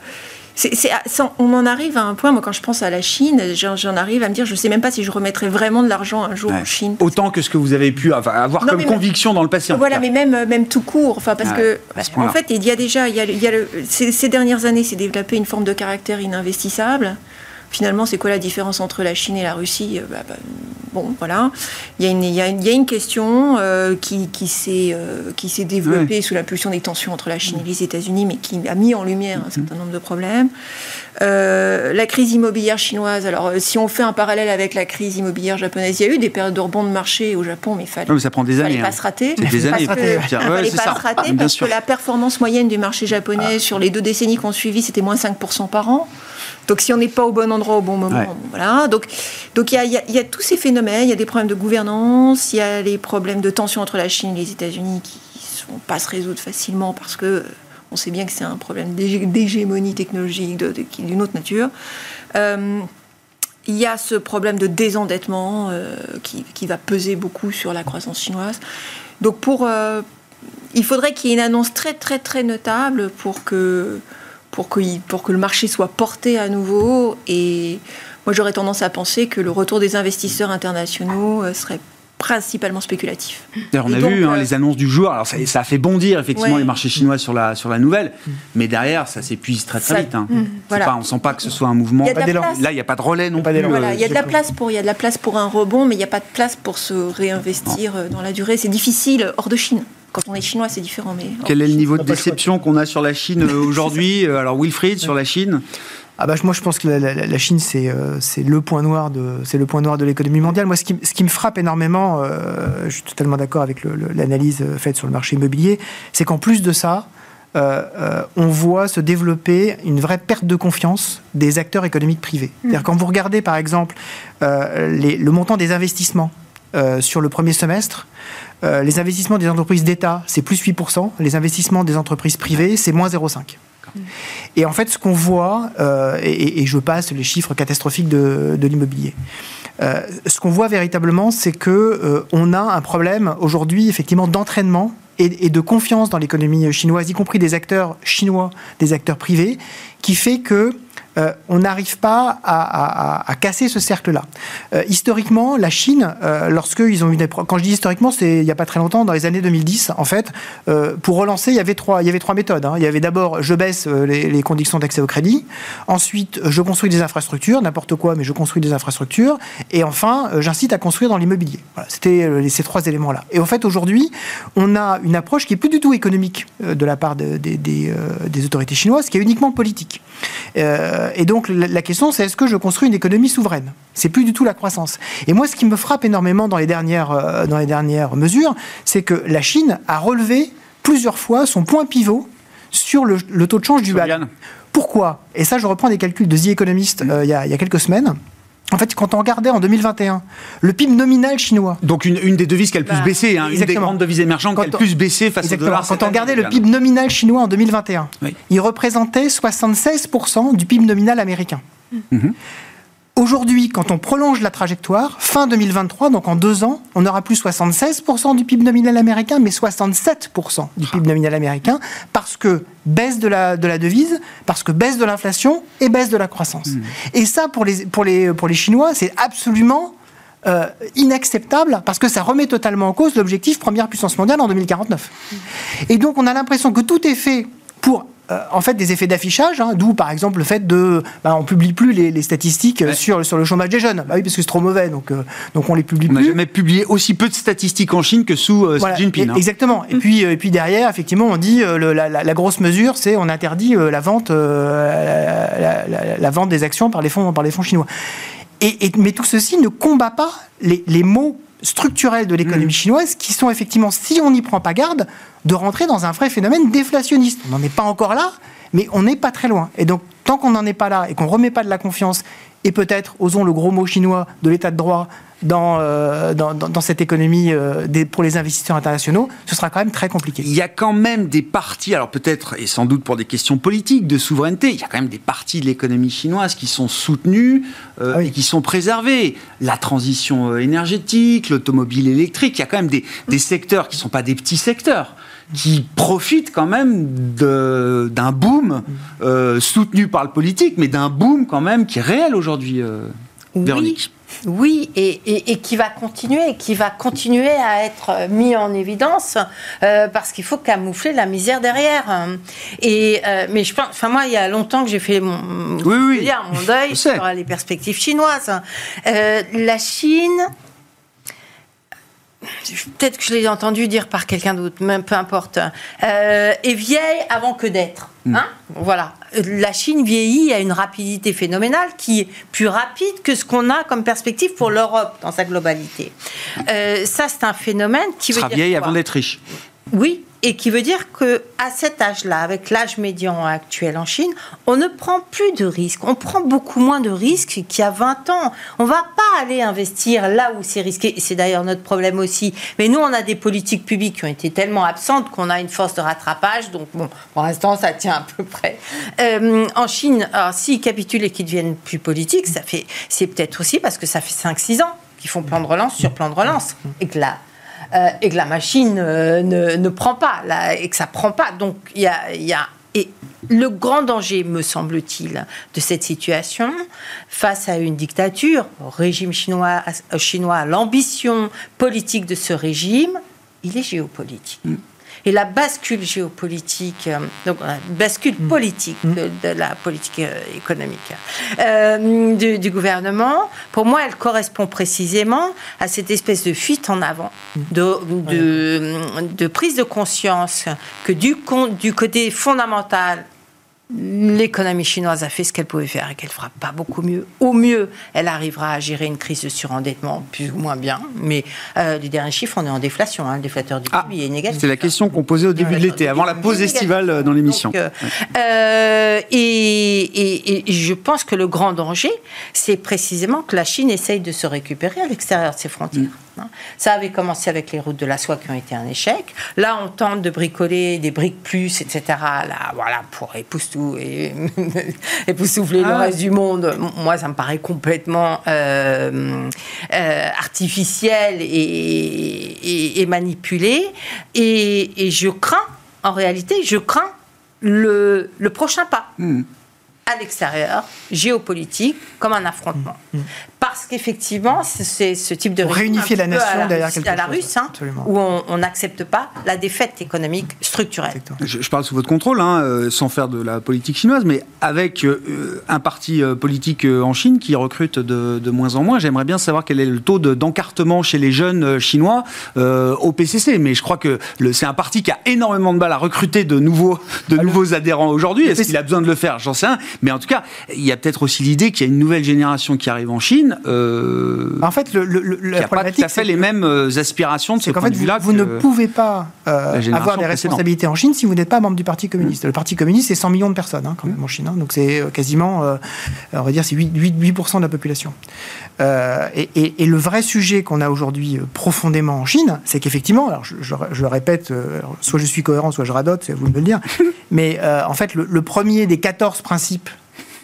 on en arrive à un point, moi quand je pense à la Chine, j'en arrive à me dire, je ne sais même pas si je remettrai vraiment de l'argent un jour en Chine. Autant que ce que vous avez pu avoir comme conviction dans le passé. Voilà, mais même, même tout court. Enfin, parce que, en fait, il y a déjà, il y a, ces, ces, dernières années, s'est développé une forme de caractère ininvestissable finalement, c'est quoi la différence entre la Chine et la Russie euh, bah, bah, Bon, voilà. Il y a une, il y a une, question euh, qui, qui s'est euh, développée sous la pulsion des tensions entre la Chine et les États-Unis, mais qui a mis en lumière un certain nombre de problèmes. la crise immobilière chinoise, alors si on fait un parallèle avec la crise immobilière japonaise, il y a eu des périodes de rebond de marché au Japon, mais il fallait, ça prend des années, fallait pas se rater. C'est des années. Fallait pas se rater parce que la performance moyenne du marché japonais ah. sur les deux décennies qu'on suivi, c'était moins 5% par an. Donc si on n'est pas au bon endroit au bon moment, voilà. Donc donc il y a, y a, tous ces phénomènes, il y a des problèmes de gouvernance, il y a les problèmes de tension entre la Chine et les États-Unis qui ne vont pas se résoudre facilement parce que on sait bien que c'est un problème d'hégémonie technologique d'une autre nature. Euh, il y a ce problème de désendettement euh, qui, qui, va peser beaucoup sur la croissance chinoise. Donc pour, euh, il faudrait qu'il y ait une annonce très très très notable pour que pour que, pour que le marché soit porté à nouveau. Et moi, j'aurais tendance à penser que le retour des investisseurs internationaux euh, serait principalement spéculatif. on a vu hein, euh, les annonces du jour, alors ça, ça a fait bondir effectivement les marchés chinois sur la, sur la nouvelle, mm. mais derrière ça s'épuise très très vite. Hein. Mm. Pas, on sent pas que ce soit un mouvement. Là, il n'y a pas de relais non plus. Voilà, il y a de la place pour, il y a de la place pour un rebond, mais il n'y a pas de place pour se réinvestir euh, dans la durée. C'est difficile hors de Chine. Quand on est chinois, c'est différent. Mais Quel est le niveau de déception qu'on a sur la Chine euh, aujourd'hui euh, Alors Wilfried, sur la Chine ah bah, moi, je pense que la, Chine, c'est euh, c'est le point noir de c'est le point noir de l'économie mondiale. Moi, ce qui, ce qui me frappe énormément, je suis totalement d'accord avec l'analyse faite sur le marché immobilier, c'est qu'en plus de ça, on voit se développer une vraie perte de confiance des acteurs économiques privés. Mmh. C'est-à-dire quand vous regardez, par exemple, les, le montant des investissements sur le premier semestre, euh, les investissements des entreprises d'État, c'est plus 8%. Les investissements des entreprises privées, c'est moins 0,5%. Et en fait, ce qu'on voit, euh, et, je passe les chiffres catastrophiques de, l'immobilier, euh, ce qu'on voit véritablement, c'est que on a un problème aujourd'hui, effectivement, d'entraînement et, de confiance dans l'économie chinoise, y compris des acteurs chinois, des acteurs privés, qui fait que euh, on n'arrive pas à, casser ce cercle-là. Euh, historiquement, la Chine, euh, lorsque ils ont eu des quand je dis historiquement, c'est il n'y a pas très longtemps, dans les années 2010, en fait, pour relancer, il y avait trois, méthodes. Hein. Il y avait d'abord, je baisse les, conditions d'accès au crédit. Ensuite, je construis des infrastructures, n'importe quoi, mais je construis des infrastructures. Et enfin, j'incite à construire dans l'immobilier. C'était ces trois éléments-là. Et en fait, aujourd'hui, on a une approche qui est plus du tout économique de la part des autorités chinoises, qui est uniquement politique. Euh, et donc la, question, c'est est-ce que je construis une économie souveraine? C'est plus du tout la croissance. Et moi, ce qui me frappe énormément dans les dernières, euh, dans les dernières mesures, c'est que la Chine a relevé plusieurs fois son point pivot sur le, taux de change du yuan. Pourquoi? Et ça, je reprends des calculs de The Economist euh, il y, a quelques semaines. En fait, quand on regardait en 2021 le PIB nominal chinois. Donc une, des devises qui a le plus bah, baissé, hein, une des grandes devises émergentes qui a le plus baissé face au dollar. Quand on regardait le PIB nominal chinois en 2021, il représentait 76% du PIB nominal américain. Mhm. Aujourd'hui, quand on prolonge la trajectoire, fin 2023, donc en deux ans, on aura plus 76% du PIB nominal américain, mais 67% du PIB nominal américain, parce que baisse de la, de la devise, parce que baisse de l'inflation et baisse de la croissance. Hmm. Et ça, pour les, pour les, pour les Chinois, c'est absolument euh, inacceptable parce que ça remet totalement en cause l'objectif première puissance mondiale en 2049. Hmm. Et donc on a l'impression que tout est fait pour euh, en fait des effets d'affichage, hein, d'où par exemple le fait de, bah, on publie plus les, statistiques sur, sur le chômage des jeunes. Bah oui, parce que c'est trop mauvais, donc euh, donc on les publie plus. On n'a jamais publié aussi peu de statistiques en Chine que sous euh, Xi Jinping. Hein. Exactement. Et puis et puis derrière, effectivement, on dit la, grosse mesure, c'est on interdit la vente la, vente des actions par les fonds par les fonds chinois. Et, mais tout ceci ne combat pas les, les maux structurels de l'économie mm. chinoise qui sont effectivement, si on n'y prend pas garde, de rentrer dans un vrai phénomène déflationniste. On n'en est pas encore là, mais on n'est pas très loin. Et donc, tant qu'on n'en est pas là et qu'on ne remet pas de la confiance, et peut-être, osons le gros mot chinois, de l'état de droit dans, euh, dans, dans, cette économie euh, des, pour les investisseurs internationaux, ce sera quand même très compliqué. Il y a quand même des parties, alors peut-être, et sans doute pour des questions politiques, de souveraineté, il y a quand même des parties de l'économie chinoise qui sont soutenues euh, ah et qui sont préservées. La transition énergétique, l'automobile électrique, il y a quand même des, des secteurs qui ne sont pas des petits secteurs qui profitent quand même d'un boom soutenu par le politique, mais d'un boom quand même qui est réel aujourd'hui, Véronique. Oui, et, qui va continuer, qui va continuer à être mis en évidence euh, parce qu'il faut camoufler la misère derrière. Et euh, mais je pense, enfin moi, il y a longtemps que j'ai fait mon, oui, mon deuil sur les perspectives chinoises. Euh, la Chine peut-être que je l'ai entendu dire par quelqu'un d'autre, même peu importe, est vieille avant que d'être. Hmm. Hein? Voilà. La Chine vieillit à une rapidité phénoménale qui est plus rapide que ce qu'on a comme perspective pour l'Europe dans sa globalité. Euh, ça, c'est un phénomène qui veut dire. vieille avant d'être riche. Oui, et qui veut dire que à cet âge-là, avec l'âge médian actuel en Chine, on ne prend plus de risques. On prend beaucoup moins de risques qu'il y a 20 ans. On va pas aller investir là où c'est risqué. C'est d'ailleurs notre problème aussi. Mais nous, on a des politiques publiques qui ont été tellement absentes qu'on a une force de rattrapage. Donc bon, pour l'instant, ça tient à peu près. Euh, en Chine, s'ils capitulent et qu'ils deviennent plus politiques, ça fait, c'est peut-être aussi parce que ça fait 5-6 ans qu'ils font plan de relance sur plan de relance et que là euh, et que la machine euh, ne, prend pas, là, et que ça prend pas. Donc il y a, et le grand danger, me semble-t-il, de cette situation, face à une dictature, au régime chinois, chinois l'ambition politique de ce régime, il est géopolitique. Mm et la bascule géopolitique, euh, donc la bascule mm. politique mm. de, la politique euh, économique euh, du, gouvernement, pour moi, elle correspond précisément à cette espèce de fuite en avant, mm. de, de, prise de conscience que du, du côté fondamental l'économie chinoise a fait ce qu'elle pouvait faire et qu'elle fera pas beaucoup mieux. Au mieux, elle arrivera à gérer une crise de surendettement plus ou moins bien. Mais euh, les derniers chiffres, on est en déflation. Hein. Le déflateur du ah, est négatif. C'est la question qu'on posait au début de l'été, avant la pause estivale euh, dans l'émission. Euh, euh, et, je pense que le grand danger, c'est précisément que la Chine essaye de se récupérer à l'extérieur de ses frontières. Mm. Ça avait commencé avec les routes de la soie qui ont été un échec. Là, on tente de bricoler des briques plus, etc. Là, voilà, pour époustoufler, époustoufler le ah. reste du monde. Moi, ça me paraît complètement euh, euh, artificiel et, manipulé. Et, je crains, en réalité, je crains le, prochain pas. Hmm. à l'extérieur, géopolitique, comme un affrontement. Mm, mm. Parce qu'effectivement, c'est ce type de réunifier la nation derrière quelque à la Russe, hein, où on n'accepte pas la défaite économique structurelle. Je, parle sous votre contrôle, hein, euh, sans faire de la politique chinoise, mais avec euh, un parti euh, politique en Chine qui recrute de, moins en moins, j'aimerais bien savoir quel est le taux d'encartement chez les jeunes chinois au PCC. Mais je crois que c'est un parti qui a énormément de mal à recruter de nouveaux, de nouveaux adhérents aujourd'hui. Est-ce qu'il a besoin de le faire? J'en sais rien. Mais en tout cas, il y a peut-être aussi l'idée qu'il y a une nouvelle génération qui arrive en Chine. Euh, en fait, le, le, pas tout à fait les mêmes euh, aspirations de ce de vue-là. Vous, ne pouvez pas euh, avoir des responsabilités en Chine si vous n'êtes pas membre du Parti communiste. Le Parti communiste, c'est 100 millions de personnes hein, quand même en Chine. Hein. donc c'est quasiment, on va dire, c'est 8, 8, 8 de la population. Et, et, le vrai sujet qu'on a aujourd'hui profondément en Chine, c'est qu'effectivement, alors je, je, le répète, soit je suis cohérent, soit je radote, c'est vous de me le dire, mais en fait, le, le premier des 14 principes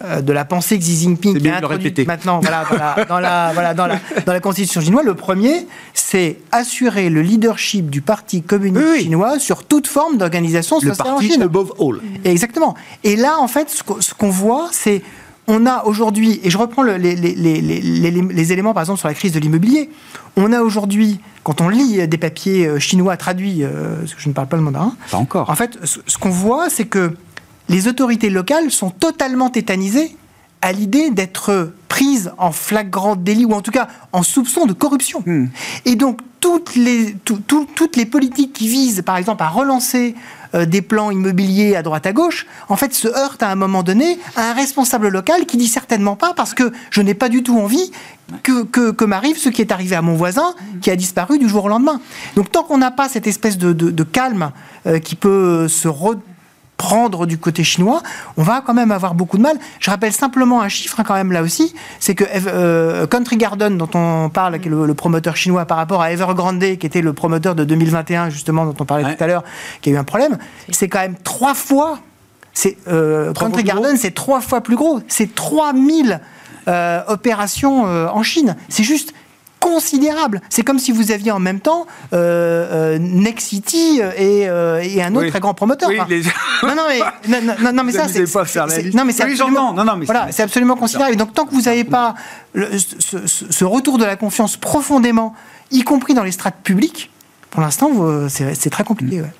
euh, de la pensée Xi Jinping est introduite maintenant voilà, dans, la, voilà, dans, la, dans la constitution chinoise. Le premier, c'est assurer le leadership du Parti communiste chinois sur toute forme d'organisation sociale en Chine. above all. Exactement. Et là, en fait, ce qu'on voit, c'est on a aujourd'hui, et je reprends les, les, les, les, éléments par exemple sur la crise de l'immobilier, on a aujourd'hui, quand on lit des papiers euh, chinois traduits, euh, parce que je ne parle pas le mandarin, pas encore. En fait, ce qu'on voit, c'est que les autorités locales sont totalement tétanisées à l'idée d'être prises en flagrant délit, ou en tout cas en soupçon de corruption. Hmm. Et donc, toutes les, toutes les politiques qui visent, par exemple, à relancer euh, des plans immobiliers à droite à gauche, en fait, se heurtent à un moment donné à un responsable local qui dit certainement pas, parce que je n'ai pas du tout envie que, que, m'arrive ce qui est arrivé à mon voisin, qui a disparu du jour au lendemain. Donc, tant qu'on n'a pas cette espèce de, calme euh, qui peut se re prendre du côté chinois, on va quand même avoir beaucoup de mal. Je rappelle simplement un chiffre hein, quand même là aussi, c'est que euh, Country Garden dont on parle, qui est le, promoteur chinois par rapport à Evergrande, qui était le promoteur de 2021 justement dont on parlait tout à l'heure, qui a eu un problème, c'est quand même trois fois. C'est euh, Country Garden, c'est trois fois plus gros. C'est 3000 euh, opérations en Chine. C'est juste considérable. C'est comme si vous aviez en même temps euh, euh Nexity et, euh, et, un autre très grand promoteur. Oui, les... non, non, mais, non, non, mais ça, c'est. Non, mais c'est absolument, non, non, mais voilà, c'est absolument considérable. Et donc, tant que vous n'avez pas ce, ce, retour de la confiance profondément, y compris dans les strates publiques, pour l'instant, c'est très compliqué. Ouais.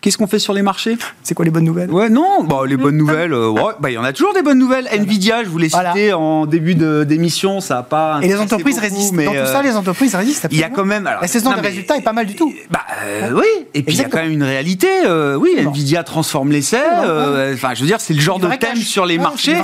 Qu'est-ce qu'on fait sur les marchés? C'est quoi les bonnes nouvelles? Ouais, non, bah, les bonnes nouvelles, euh, bah, il y en a toujours des bonnes nouvelles. Nvidia, je vous l'ai cité en début d'émission, ça n'a pas. Et les entreprises résistent. Mais Dans tout ça, euh, les entreprises résistent. Il y a quand même. la saison des résultats est pas mal du tout. Bah euh, oui, et puis il y a quand même une réalité. oui, Nvidia transforme l'essai. Enfin, je veux dire, c'est le genre de thème sur les marchés.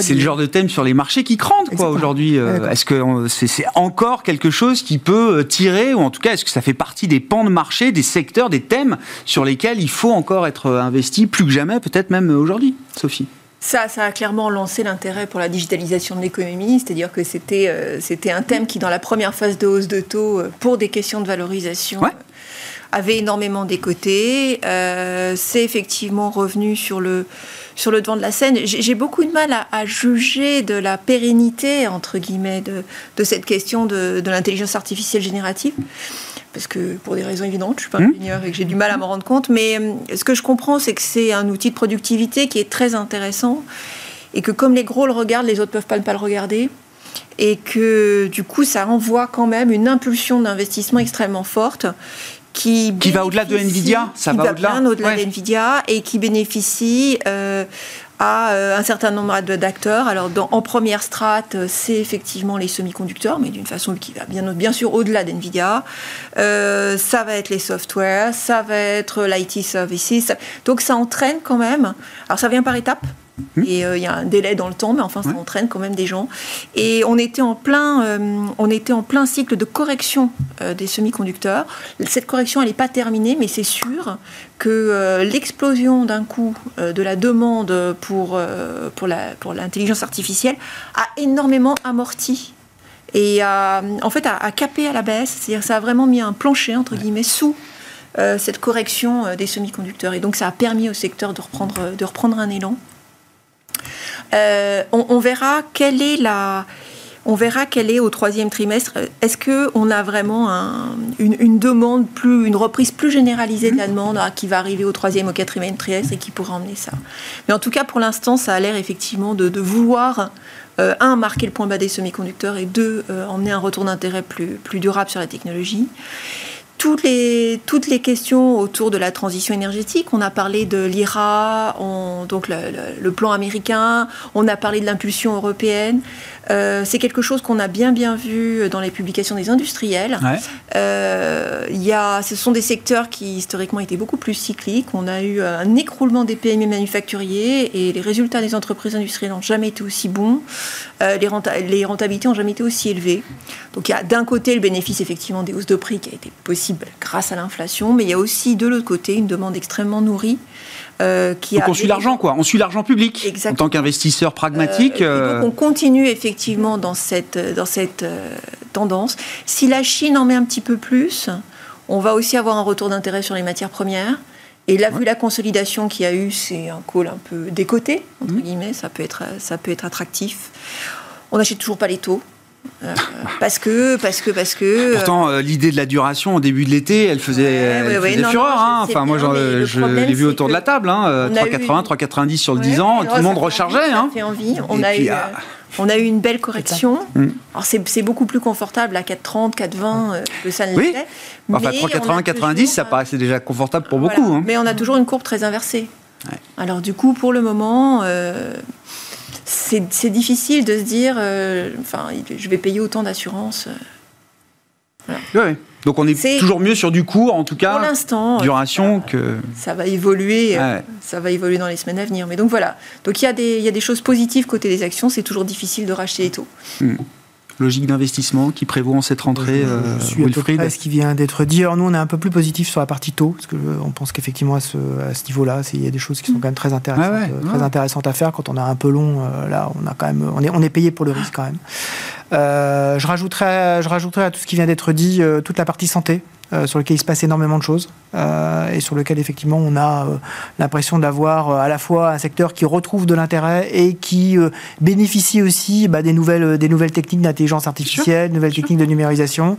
C'est le genre de thème sur les marchés qui crante, quoi, aujourd'hui. Est-ce que c'est encore quelque chose qui peut tirer, ou en tout cas, est-ce que ça fait partie des pans de marché, des secteurs, des thèmes sur lesquels il faut encore être investi plus que jamais, peut-être même aujourd'hui, Sophie ça, ça a clairement lancé l'intérêt pour la digitalisation de l'économie, c'est-à-dire que c'était euh, c'était un thème qui, dans la première phase de hausse de taux, euh, pour des questions de valorisation, avait énormément décoté. Euh, c'est effectivement revenu sur le, sur le devant de la scène. J'ai beaucoup de mal à, juger de la pérennité, entre guillemets, de, de cette question de, de l'intelligence artificielle générative parce que pour des raisons évidentes, je suis pas mmh. ingénieur et que j'ai du mal à m'en rendre compte. Mais euh, ce que je comprends, c'est que c'est un outil de productivité qui est très intéressant et que comme les gros le regardent, les autres peuvent pas ne pas le regarder. Et que du coup, ça envoie quand même une impulsion d'investissement extrêmement forte qui, qui va au-delà de Nvidia, ça va, au-delà, au-delà de Nvidia et qui bénéficie euh, à euh, un certain nombre d'acteurs. Alors, en première strate, euh, c'est effectivement les semi-conducteurs, mais d'une façon qui va bien, bien sûr au-delà d'NVIDIA. Euh, ça va être les softwares, ça va être l'IT services. Donc, ça entraîne quand même. Alors, ça vient par étapes. Mmh. Et il y a un délai dans le temps, mais enfin, ça entraîne quand même des gens. Et on était en plein, on était en plein cycle de correction des semi-conducteurs. Cette correction, elle n'est pas terminée, mais c'est sûr que euh, l'explosion d'un coup euh, de la demande pour, euh, pour, la, pour l'intelligence artificielle a énormément amorti et a, en fait a, capé à la baisse, c'est-à-dire ça a vraiment mis un plancher entre guillemets sous cette correction des semi-conducteurs et donc ça a permis au secteur de reprendre, de reprendre un élan. On, on, verra quelle est On au troisième trimestre. Est-ce qu'on a vraiment une, demande, plus, une reprise plus généralisée de la demande hein, qui va arriver au troisième, au quatrième trimestre et qui pourra emmener ça? Mais en tout cas, pour l'instant, ça a l'air effectivement de, vouloir, euh, un, marquer le point bas des semi-conducteurs et deux, euh, emmener un retour d'intérêt plus durable sur la technologie toutes les, toutes les questions autour de la transition énergétique. On a parlé de l'IRA, donc le, plan américain, on a parlé de l'impulsion européenne. Euh, c'est quelque chose qu'on a bien bien vu dans les publications des industriels. Euh, y a, ce sont des secteurs qui historiquement étaient beaucoup plus cycliques. On a eu un écroulement des PME manufacturiers et les résultats des entreprises industrielles n'ont jamais été aussi bons. Euh, les, les, rentabilités n'ont jamais été aussi élevées. Donc il y a d'un côté le bénéfice effectivement des hausses de prix qui a été possible grâce à l'inflation, mais il y a aussi de l'autre côté une demande extrêmement nourrie euh, donc on suit l'argent, quoi. On suit l'argent public en tant qu'investisseur pragmatique. Euh, donc euh. on continue effectivement dans cette, dans cette tendance. Si la Chine en met un petit peu plus, on va aussi avoir un retour d'intérêt sur les matières premières. Et là, vu la consolidation qu'il y a eu, c'est un call un peu décoté, entre mmh. guillemets, ça peut, être, ça peut être attractif. On n'achète toujours pas les taux. Euh, parce que, parce que, parce que. Pourtant, euh, l'idée de la duration au début de l'été, elle faisait, fureur. hein. Enfin, moi, je l'ai vu autour de la table. Hein, 3,80, 3,90 sur le 10 ans. tout le monde rechargeait. Hein. Fait envie. On a eu. Ah. On a eu une belle correction. Mm. Alors c'est beaucoup plus confortable à 4,30, 4,20 que ça ne oui. l'était. Enfin, 3,80, 90, ça paraissait déjà confortable pour beaucoup. Hein. Mais on a toujours une courbe très inversée. Alors du coup, pour le moment, euh, c'est difficile de se dire, euh, enfin, je vais payer autant d'assurance. Euh, oui, Donc on est, toujours mieux sur du court, en tout cas. Pour l'instant. Duration que. Ça va évoluer. Euh, ça va évoluer dans les semaines à venir. Mais donc voilà. Donc il y, a des, il y a des choses positives côté des actions. C'est toujours difficile de racheter les taux. Hmm logique d'investissement qui prévaut en cette rentrée Je, je suis à peu ce qui vient d'être dit. Alors nous, on est un peu plus positif sur la partie taux, parce qu'on euh, pense qu'effectivement, à ce, niveau-là, il y a des choses qui sont quand même très intéressantes, euh, très intéressantes à faire. Quand on a un peu long, euh, là, on, a quand même, on, est, on est payé pour le risque quand même. je, rajouterais, je rajouterais à tout ce qui vient d'être dit toute la partie santé. sur lequel il se passe énormément de choses. Euh, et sur lequel effectivement on a euh, l'impression d'avoir euh, à la fois un secteur qui retrouve de l'intérêt et qui bénéficie aussi bah, des, nouvelles, des nouvelles techniques d'intelligence artificielle, nouvelles techniques de numérisation.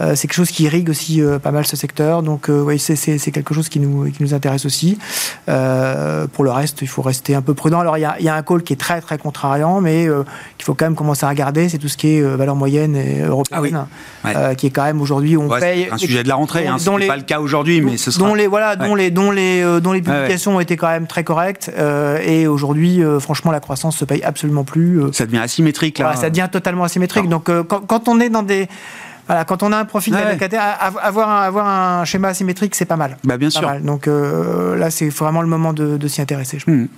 c'est quelque chose qui irrigue aussi pas mal ce secteur. Donc oui, c'est quelque chose qui nous, qui nous intéresse aussi. pour le reste, il faut rester un peu prudent. Alors il y a, y a, un call qui est très très contrariant, mais qu'il faut quand même commencer à regarder, c'est tout ce qui est valeur moyenne et européenne, ah qui est quand même aujourd'hui on paye. un sujet de la rentrée, hein, n'est pas le cas aujourd'hui, mais dont les voilà, dont les dont les euh, dont les publications ont été quand même très correctes. Euh, et aujourd'hui, euh, franchement, la croissance se paye absolument plus. ça devient asymétrique là. ça devient totalement asymétrique. Donc quand, on est dans des voilà, quand on a un profil avoir, un, avoir un schéma asymétrique, c'est pas mal. Bah, bien sûr. Donc là, c'est vraiment le moment de, s'y intéresser. Je hmm.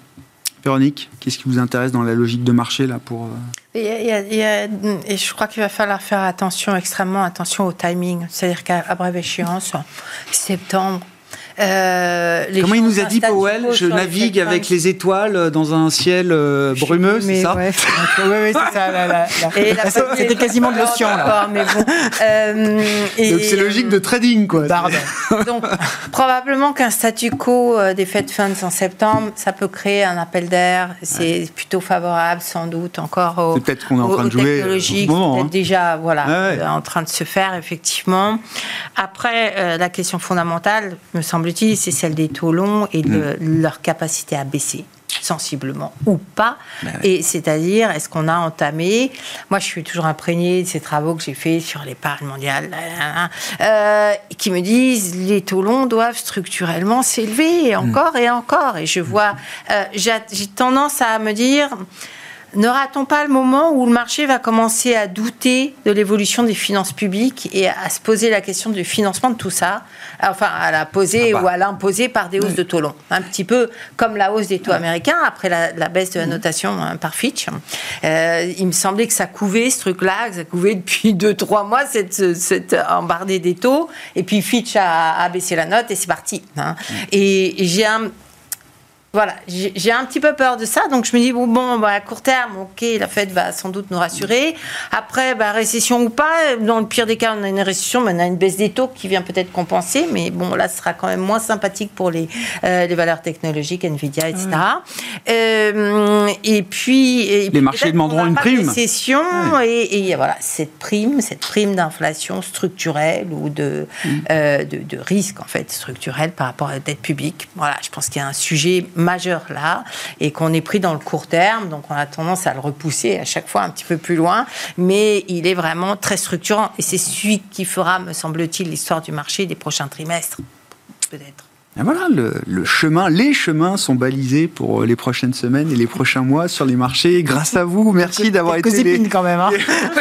Véronique, qu'est-ce qui vous intéresse dans la logique de marché là pour et, et je crois qu'il va falloir faire attention, extrêmement attention au timing. C'est-à-dire qu'à brève échéance, septembre, euh, Comment il nous a dit Powell Je navigue avec les étoiles dans un ciel euh, brumeux, c'est ça Oui, oui, c'est ça. C'était quasiment de l'océan. Mais bon. Euh, Donc c'est logique de trading, quoi. Donc probablement qu'un statu quo des Fed Funds en septembre, ça peut créer un appel d'air. C'est plutôt favorable, sans doute, encore aux, peut-être qu'on est en train de jouer technologiques. Moment, hein. déjà, voilà, en train de se faire effectivement. Après, la question fondamentale, me semble c'est celle des taux longs et de mm. leur capacité à baisser sensiblement ou pas. Bah et c'est-à-dire, est-ce qu'on a entamé Moi, je suis toujours imprégnée de ces travaux que j'ai faits sur l'épargne mondiale, euh, qui me disent les taux longs doivent structurellement s'élever mm. encore et encore. Et je vois, euh, j'ai tendance à me dire N'aura-t-on pas le moment où le marché va commencer à douter de l'évolution des finances publiques et à se poser la question du financement de tout ça Enfin, à la poser ah bah. ou à l'imposer par des hausses de taux longs. Un petit peu comme la hausse des taux américains après la, baisse de la notation hein, par Fitch. Euh, il me semblait que ça couvait ce truc-là, que ça couvait depuis 2-3 mois cette, cette embardée des taux. Et puis Fitch a, baissé la note et c'est parti. Hein. Et j'ai un Voilà, j'ai un petit peu peur de ça, donc je me dis bon, bon bah, à court terme, ok, la Fed va sans doute nous rassurer. Après, bah, récession ou pas, dans le pire des cas, on a une récession, mais on a une baisse des taux qui vient peut-être compenser, mais bon, là, ce sera quand même moins sympathique pour les, euh, les valeurs technologiques, Nvidia, etc. Euh, et puis, les marchés demanderont une prime. Récession et, et, voilà cette prime, cette prime d'inflation structurelle ou de, mm. euh, de, de risque en fait structurel par rapport à la dette publique. Voilà, je pense qu'il y a un sujet majeur là et qu'on est pris dans le court terme, donc on a tendance à le repousser à chaque fois un petit peu plus loin, mais il est vraiment très structurant. Et c'est celui qui fera, me semble-t-il, l'histoire du marché des prochains trimestres, peut-être. Et voilà, le, chemin, les chemins sont balisés pour euh, les prochaines semaines et les prochains mois sur les marchés. Grâce à vous, merci d'avoir été les... quand même. Hein.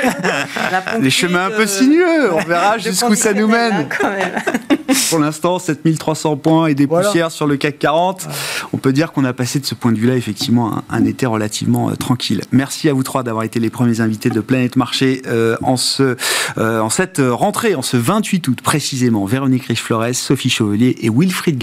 les chemins un peu sinueux. On verra jusqu'où ça nous mène. pour l'instant, 7300 points et des poussières sur le CAC 40. On peut dire qu'on a passé de ce point de vue-là effectivement un, été relativement euh, tranquille. Merci à vous trois d'avoir été les premiers invités de Planète Marché euh, en, ce, en cette rentrée, en ce 28 août précisément. Véronique Riche-Flores, Sophie Chevalier et Wilfried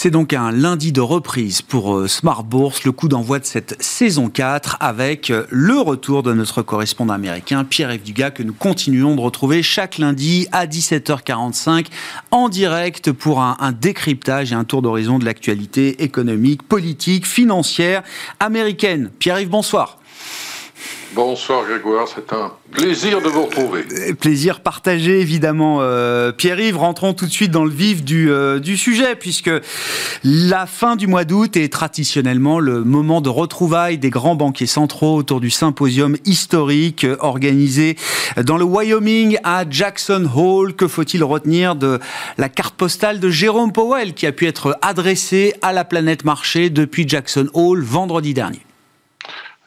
C'est donc un lundi de reprise pour euh, Smart Bourse, le coup d'envoi de cette saison 4 avec euh, le retour de notre correspondant américain Pierre-Yves Dugas que nous continuons de retrouver chaque lundi à 17h45 en direct pour un, un décryptage et un tour d'horizon de l'actualité économique, politique, financière américaine. Pierre-Yves, bonsoir. Bonsoir Grégoire, c'est un plaisir de vous retrouver. Euh, plaisir partagé évidemment. Euh, Pierre-Yves, rentrons tout de suite dans le vif du, euh, du sujet, puisque la fin du mois d'août est traditionnellement le moment de retrouvailles des grands banquiers centraux autour du symposium historique organisé dans le Wyoming à Jackson Hole. Que faut-il retenir de la carte postale de Jérôme Powell qui a pu être adressée à la planète marché depuis Jackson Hole vendredi dernier?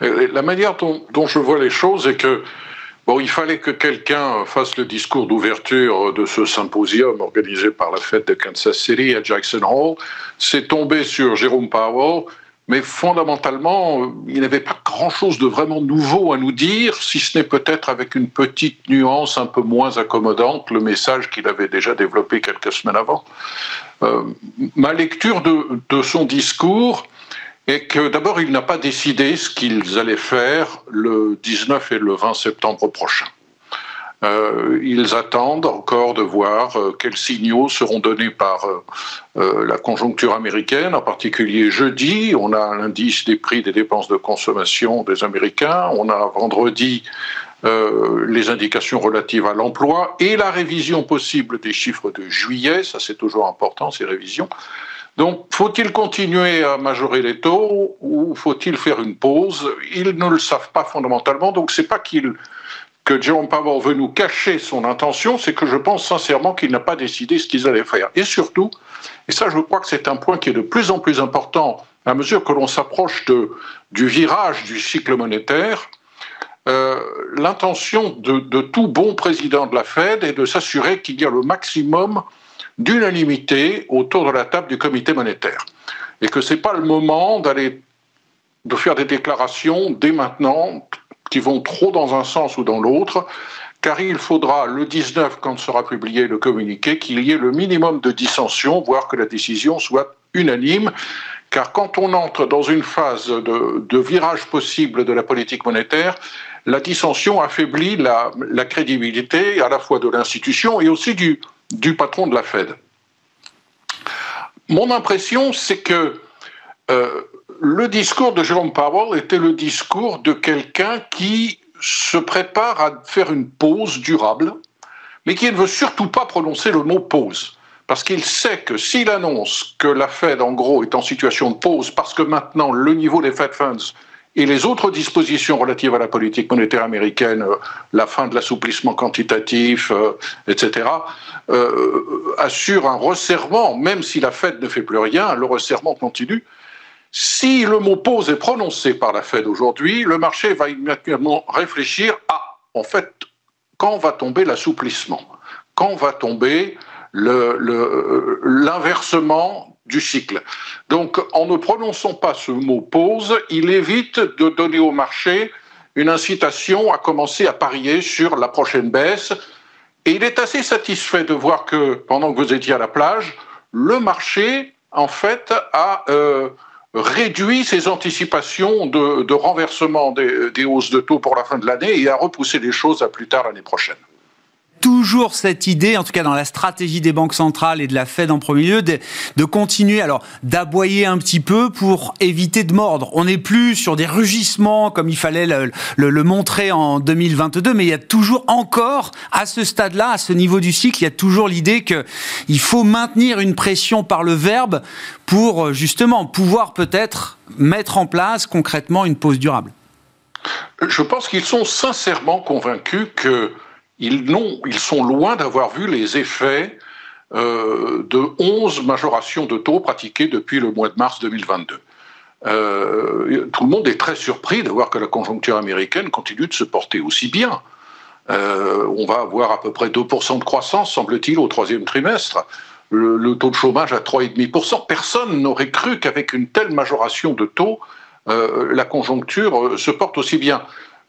La manière dont, je vois les choses est que Bon, il fallait que quelqu'un fasse le discours d'ouverture de ce symposium organisé par la fête de Kansas City à Jackson Hole. C'est tombé sur Jérôme Powell, mais fondamentalement, il n'avait pas grand-chose de vraiment nouveau à nous dire, si ce n'est peut-être avec une petite nuance un peu moins accommodante, le message qu'il avait déjà développé quelques semaines avant. Euh, ma lecture de, de son discours, et que d'abord, il n'a pas décidé ce qu'ils allaient faire le 19 et le 20 septembre prochain. Euh, ils attendent encore de voir euh, quels signaux seront donnés par euh, la conjoncture américaine, en particulier jeudi. On a l'indice des prix des dépenses de consommation des Américains. On a vendredi les indications relatives à l'emploi et la révision possible des chiffres de juillet. Ça, c'est toujours important, ces révisions. Donc, faut-il continuer à majorer les taux ou faut-il faire une pause? Ils ne le savent pas fondamentalement, donc c'est pas que Jerome Powell veut nous cacher son intention, c'est que je pense sincèrement qu'il n'a pas décidé ce qu'ils allaient faire. Et surtout, et ça je crois que c'est un point qui est de plus en plus important à mesure que l'on s'approche du virage du cycle monétaire, euh, l'intention de, de, tout bon président de la Fed est de s'assurer qu'il y a le maximum d'unanimité autour de la table du comité monétaire. Et que ce n'est pas le moment d'aller de faire des déclarations dès maintenant qui vont trop dans un sens ou dans l'autre, car il faudra le 19, quand sera publié le communiqué, qu'il y ait le minimum de dissension, voire que la décision soit unanime, car quand on entre dans une phase de, virage possible de la politique monétaire, la dissension affaiblit la crédibilité à la fois de l'institution et aussi du, du patron de la Fed. Mon impression, c'est que euh, le discours de Jérôme Powell était le discours de quelqu'un qui se prépare à faire une pause durable, mais qui ne veut surtout pas prononcer le mot pause. Parce qu'il sait que s'il annonce que la Fed, en gros, est en situation de pause parce que maintenant le niveau des Fed Funds et les autres dispositions relatives à la politique monétaire américaine, euh, la fin de l'assouplissement quantitatif, euh, etc., euh, assure un resserrement, même si la Fed ne fait plus rien, le resserrement continue. Si le mot pause est prononcé par la Fed aujourd'hui, le marché va immédiatement réfléchir à, en fait, quand va tomber l'assouplissement Quand va tomber l'inversement Donc, en ne prononçant pas ce mot pause, il évite de donner au marché une incitation à commencer à parier sur la prochaine baisse, Et il est assez satisfait de voir que pendant que vous étiez à la plage, le marché, en fait, a euh, réduit ses anticipations de, renversement des, hausses de taux pour la fin de l'année et a repoussé les choses à plus tard l'année prochaine toujours cette idée, en tout cas dans la stratégie des banques centrales et de la Fed en premier lieu, de, continuer alors d'aboyer un petit peu pour éviter de mordre. On n'est plus sur des rugissements comme il fallait le, montrer en 2022, mais il y a toujours encore à ce stade-là, à ce niveau du cycle, il y a toujours l'idée qu'il faut maintenir une pression par le verbe pour justement pouvoir peut-être mettre en place concrètement une pause durable. Je pense qu'ils sont sincèrement convaincus que ils, ils sont loin d'avoir vu les effets euh, de 11 majorations de taux pratiquées depuis le mois de mars 2022. Euh, tout le monde est très surpris de voir que la conjoncture américaine continue de se porter aussi bien. Euh, on va avoir à peu près 2% de croissance, semble-t-il, au troisième trimestre. Le, le, taux de chômage à 3,5%. Personne n'aurait cru qu'avec une telle majoration de taux, la conjoncture se porte aussi bien.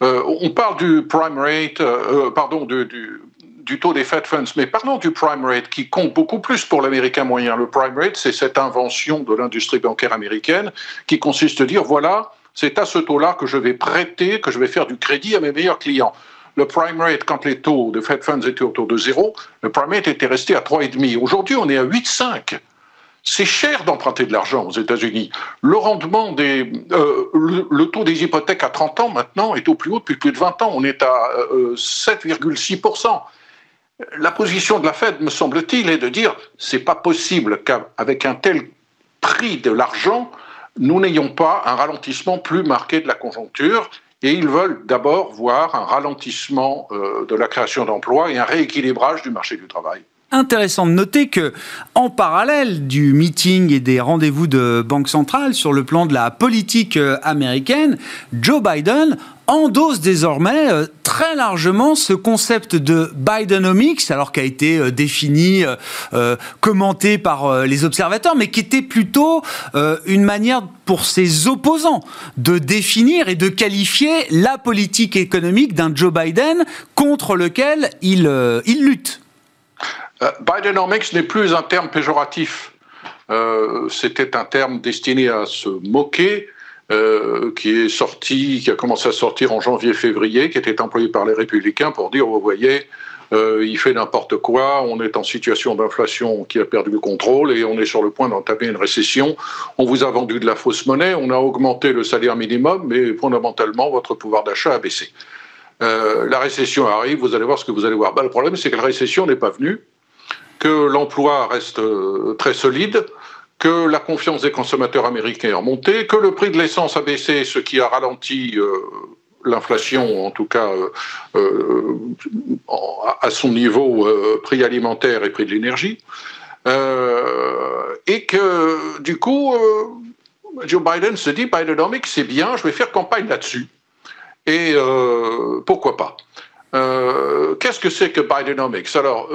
Euh, on parle du prime rate, euh, euh, pardon, du, taux des Fed Funds, mais parlons du prime rate qui compte beaucoup plus pour l'américain moyen. Le prime rate, c'est cette invention de l'industrie bancaire américaine qui consiste à dire voilà, c'est à ce taux-là que je vais prêter, que je vais faire du crédit à mes meilleurs clients. Le prime rate, quand les taux de Fed Funds étaient autour de zéro, le prime rate était resté à 3,5. Aujourd'hui, on est à 8,5. C'est cher d'emprunter de l'argent aux États-Unis. Le rendement des, euh, le, taux des hypothèques à 30 ans maintenant est au plus haut depuis plus de 20 ans. On est à 7,6%. Euh, la position de la Fed, me semble-t-il, est de dire c'est pas possible qu'avec un tel prix de l'argent, nous n'ayons pas un ralentissement plus marqué de la conjoncture. Et ils veulent d'abord voir un ralentissement euh, de la création d'emplois et un rééquilibrage du marché du travail intéressant de noter que, en parallèle du meeting et des rendez-vous de Banque centrale sur le plan de la politique euh, américaine, Joe Biden endosse désormais euh, très largement ce concept de Bidenomics, alors qui a été euh, défini, commenté par les observateurs, mais qui était plutôt une manière pour ses opposants de définir et de qualifier la politique économique d'un Joe Biden contre lequel il, il lutte. Euh, Bidenomics n'est plus un terme péjoratif. Euh, c'était un terme destiné à se moquer, euh, qui est sorti, qui a commencé à sortir en janvier-février, qui était employé par les républicains pour dire, vous voyez, il fait n'importe quoi, on est en situation d'inflation qui a perdu le contrôle et on est sur le point d'entamer une récession. On vous a vendu de la fausse monnaie, on a augmenté le salaire minimum, mais fondamentalement, votre pouvoir d'achat a baissé. la récession arrive, vous allez voir ce que vous allez voir. Bah, le problème, c'est que la récession n'est pas venue que l'emploi reste euh, très solide, que la confiance des consommateurs américains a monté, que le prix de l'essence a baissé, ce qui a ralenti euh, l'inflation, en tout cas euh, à son niveau prix alimentaire et prix de l'énergie, et que du coup, Joe Biden se dit, Bidenomics, c'est bien, je vais faire campagne là-dessus. Et pourquoi pas. Qu'est-ce que c'est que Bidenomics? Alors,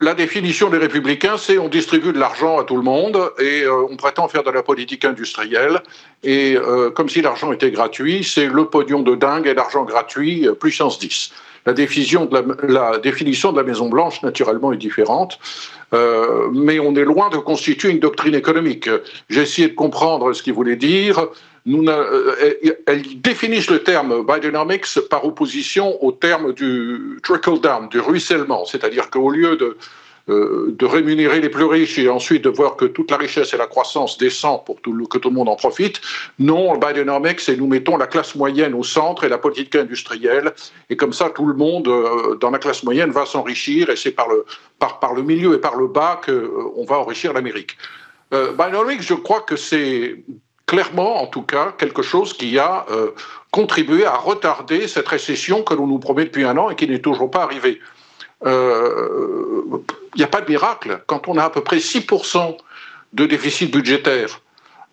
la définition des républicains, c'est on distribue de l'argent à tout le monde et euh, on prétend faire de la politique industrielle. Et euh, comme si l'argent était gratuit, c'est le pognon de dingue et l'argent gratuit, euh, puissance 10. La définition, de la, la définition de la Maison-Blanche, naturellement, est différente, mais on est loin de constituer une doctrine économique. J'ai essayé de comprendre ce qu'il voulait dire. Nous, elles définissent le terme Bidenomics par opposition au terme du trickle-down, du ruissellement, c'est-à-dire qu'au lieu de, euh, de rémunérer les plus riches et ensuite de voir que toute la richesse et la croissance descend pour que tout le monde en profite. Non, Bidenomics, c'est nous mettons la classe moyenne au centre et la politique industrielle. Et comme ça, tout le monde euh, dans la classe moyenne va s'enrichir et c'est par le, par, par le milieu et par le bas qu'on euh, va enrichir l'Amérique. Bidenomics, je crois que c'est clairement, en tout cas, quelque chose qui a contribué à retarder cette récession que l'on nous promet depuis un an et qui n'est toujours pas arrivée il euh, n'y a pas de miracle. Quand on a à peu près 6% de déficit budgétaire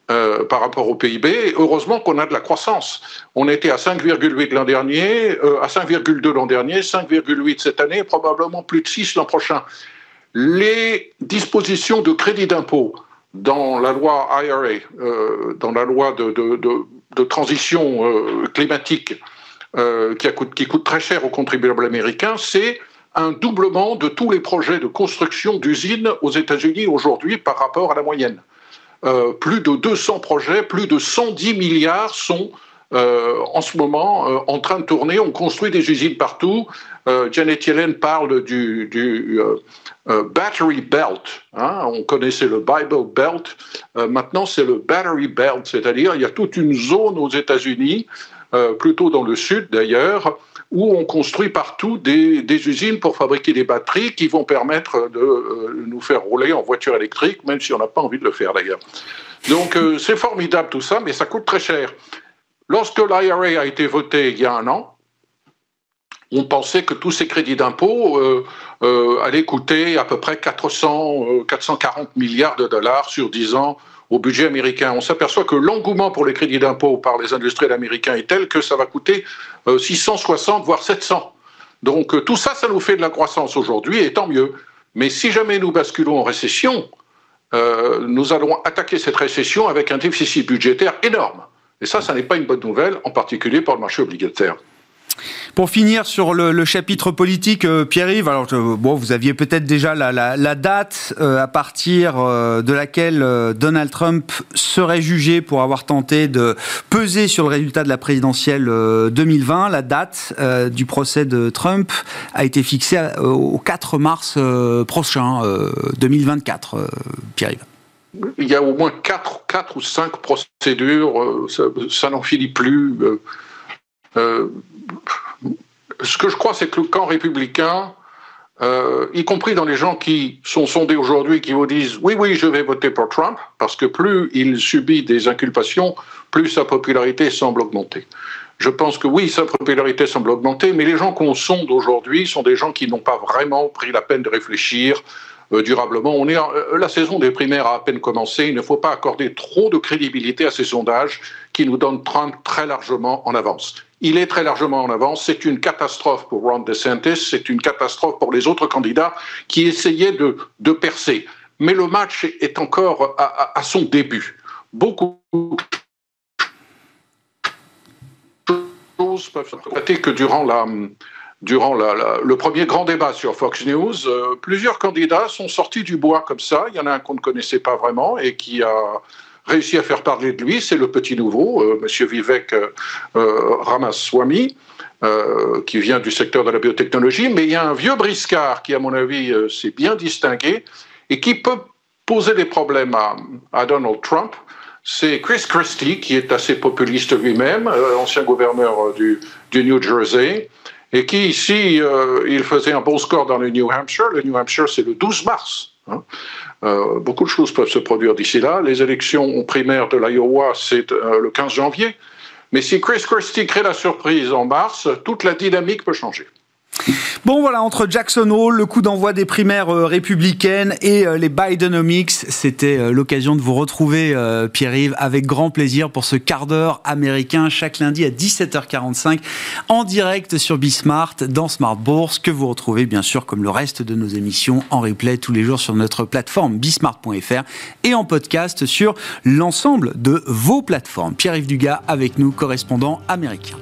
euh, par rapport au PIB, heureusement qu'on a de la croissance. On était à 5,8 l'an dernier, euh, à 5,2 l'an dernier, 5,8 cette année, probablement plus de 6 l'an prochain. Les dispositions de crédit d'impôt dans la loi IRA, dans la loi de, transition climatique, qui, coûte, qui coûte très cher aux contribuables américains, c'est un doublement de tous les projets de construction d'usines aux États-Unis aujourd'hui par rapport à la moyenne. Euh, plus de 200 projets, plus de 110 milliards sont euh, en ce moment euh, en train de tourner. On construit des usines partout. Janet Yellen parle du, battery belt. Hein. On connaissait le Bible belt. maintenant, c'est le battery belt, c'est-à-dire il y a toute une zone aux États-Unis, plutôt dans le sud d'ailleurs, où on construit partout des, usines pour fabriquer des batteries qui vont permettre de euh, nous faire rouler en voiture électrique, même si on n'a pas envie de le faire d'ailleurs. Donc euh, c'est formidable tout ça, mais ça coûte très cher. Lorsque l'IRA a été voté il y a un an, on pensait que tous ces crédits d'impôt euh, allaient coûter à peu près 400, 440 milliards de dollars sur 10 ans au budget américain. On s'aperçoit que l'engouement pour les crédits d'impôt par les industriels américains est tel que ça va coûter 660, euh, voire 700. Donc euh, tout ça, ça nous fait de la croissance aujourd'hui, et tant mieux. Mais si jamais nous basculons en récession, euh, nous allons attaquer cette récession avec un déficit budgétaire énorme. Et ça, ça n'est pas une bonne nouvelle, en particulier pour le marché obligataire. Pour finir sur le, chapitre politique, euh, Pierre-Yves, alors bon, vous aviez peut-être déjà la, date euh, à partir euh, de laquelle Donald Trump serait jugé pour avoir tenté de peser sur le résultat de la présidentielle 2020. La date du procès de Trump a été fixée au 4 mars prochain, 2024. Pierre-Yves. Il y a au moins 4, ou 5 procédures, ça, n'en finit plus ce que je crois, c'est que le camp républicain, euh, y compris dans les gens qui sont sondés aujourd'hui, qui vous disent oui, oui, je vais voter pour Trump, parce que plus il subit des inculpations, plus sa popularité semble augmenter. Je pense que oui, sa popularité semble augmenter, mais les gens qu'on sonde aujourd'hui sont des gens qui n'ont pas vraiment pris la peine de réfléchir euh, durablement. On est euh, la saison des primaires a à peine commencé. Il ne faut pas accorder trop de crédibilité à ces sondages qui nous donnent Trump très largement en avance. Il est très largement en avance. C'est une catastrophe pour Ron DeSantis. C'est une catastrophe pour les autres candidats qui essayaient de, de percer. Mais le match est encore à, à son début. Beaucoup de choses peuvent se que durant la, durant le premier grand débat sur Fox News, euh, plusieurs candidats sont sortis du bois comme ça. Il y en a un qu'on ne connaissait pas vraiment et qui a réussi à faire parler de lui. C'est le petit nouveau, euh, M. Vivek euh, Ramaswamy, qui vient du secteur de la biotechnologie. Mais il y a un vieux briscard qui, à mon avis, s'est bien distingué et qui peut poser des problèmes à, Donald Trump. C'est Chris Christie, qui est assez populiste lui-même, ancien gouverneur du New Jersey, et qui ici, euh, il faisait un bon score dans le New Hampshire. Le New Hampshire, c'est le 12 mars. Hein. Euh, beaucoup de choses peuvent se produire d'ici là. Les élections primaires de l'Iowa, c'est euh, le 15 janvier. Mais si Chris Christie crée la surprise en mars, toute la dynamique peut changer. Bon voilà, entre Jackson Hole, le coup d'envoi des primaires euh, républicaines et euh, les Bidenomics, c'était euh, l'occasion de vous retrouver, Pierre-Yves, avec grand plaisir pour ce quart d'heure américain chaque lundi à 17h45 en direct sur Bismart dans Smart Bourse que vous retrouvez bien sûr comme le reste de nos émissions en replay tous les jours sur notre plateforme bismart.fr et en podcast sur l'ensemble de vos plateformes. Pierre-Yves Dugas avec nous, correspondant américain.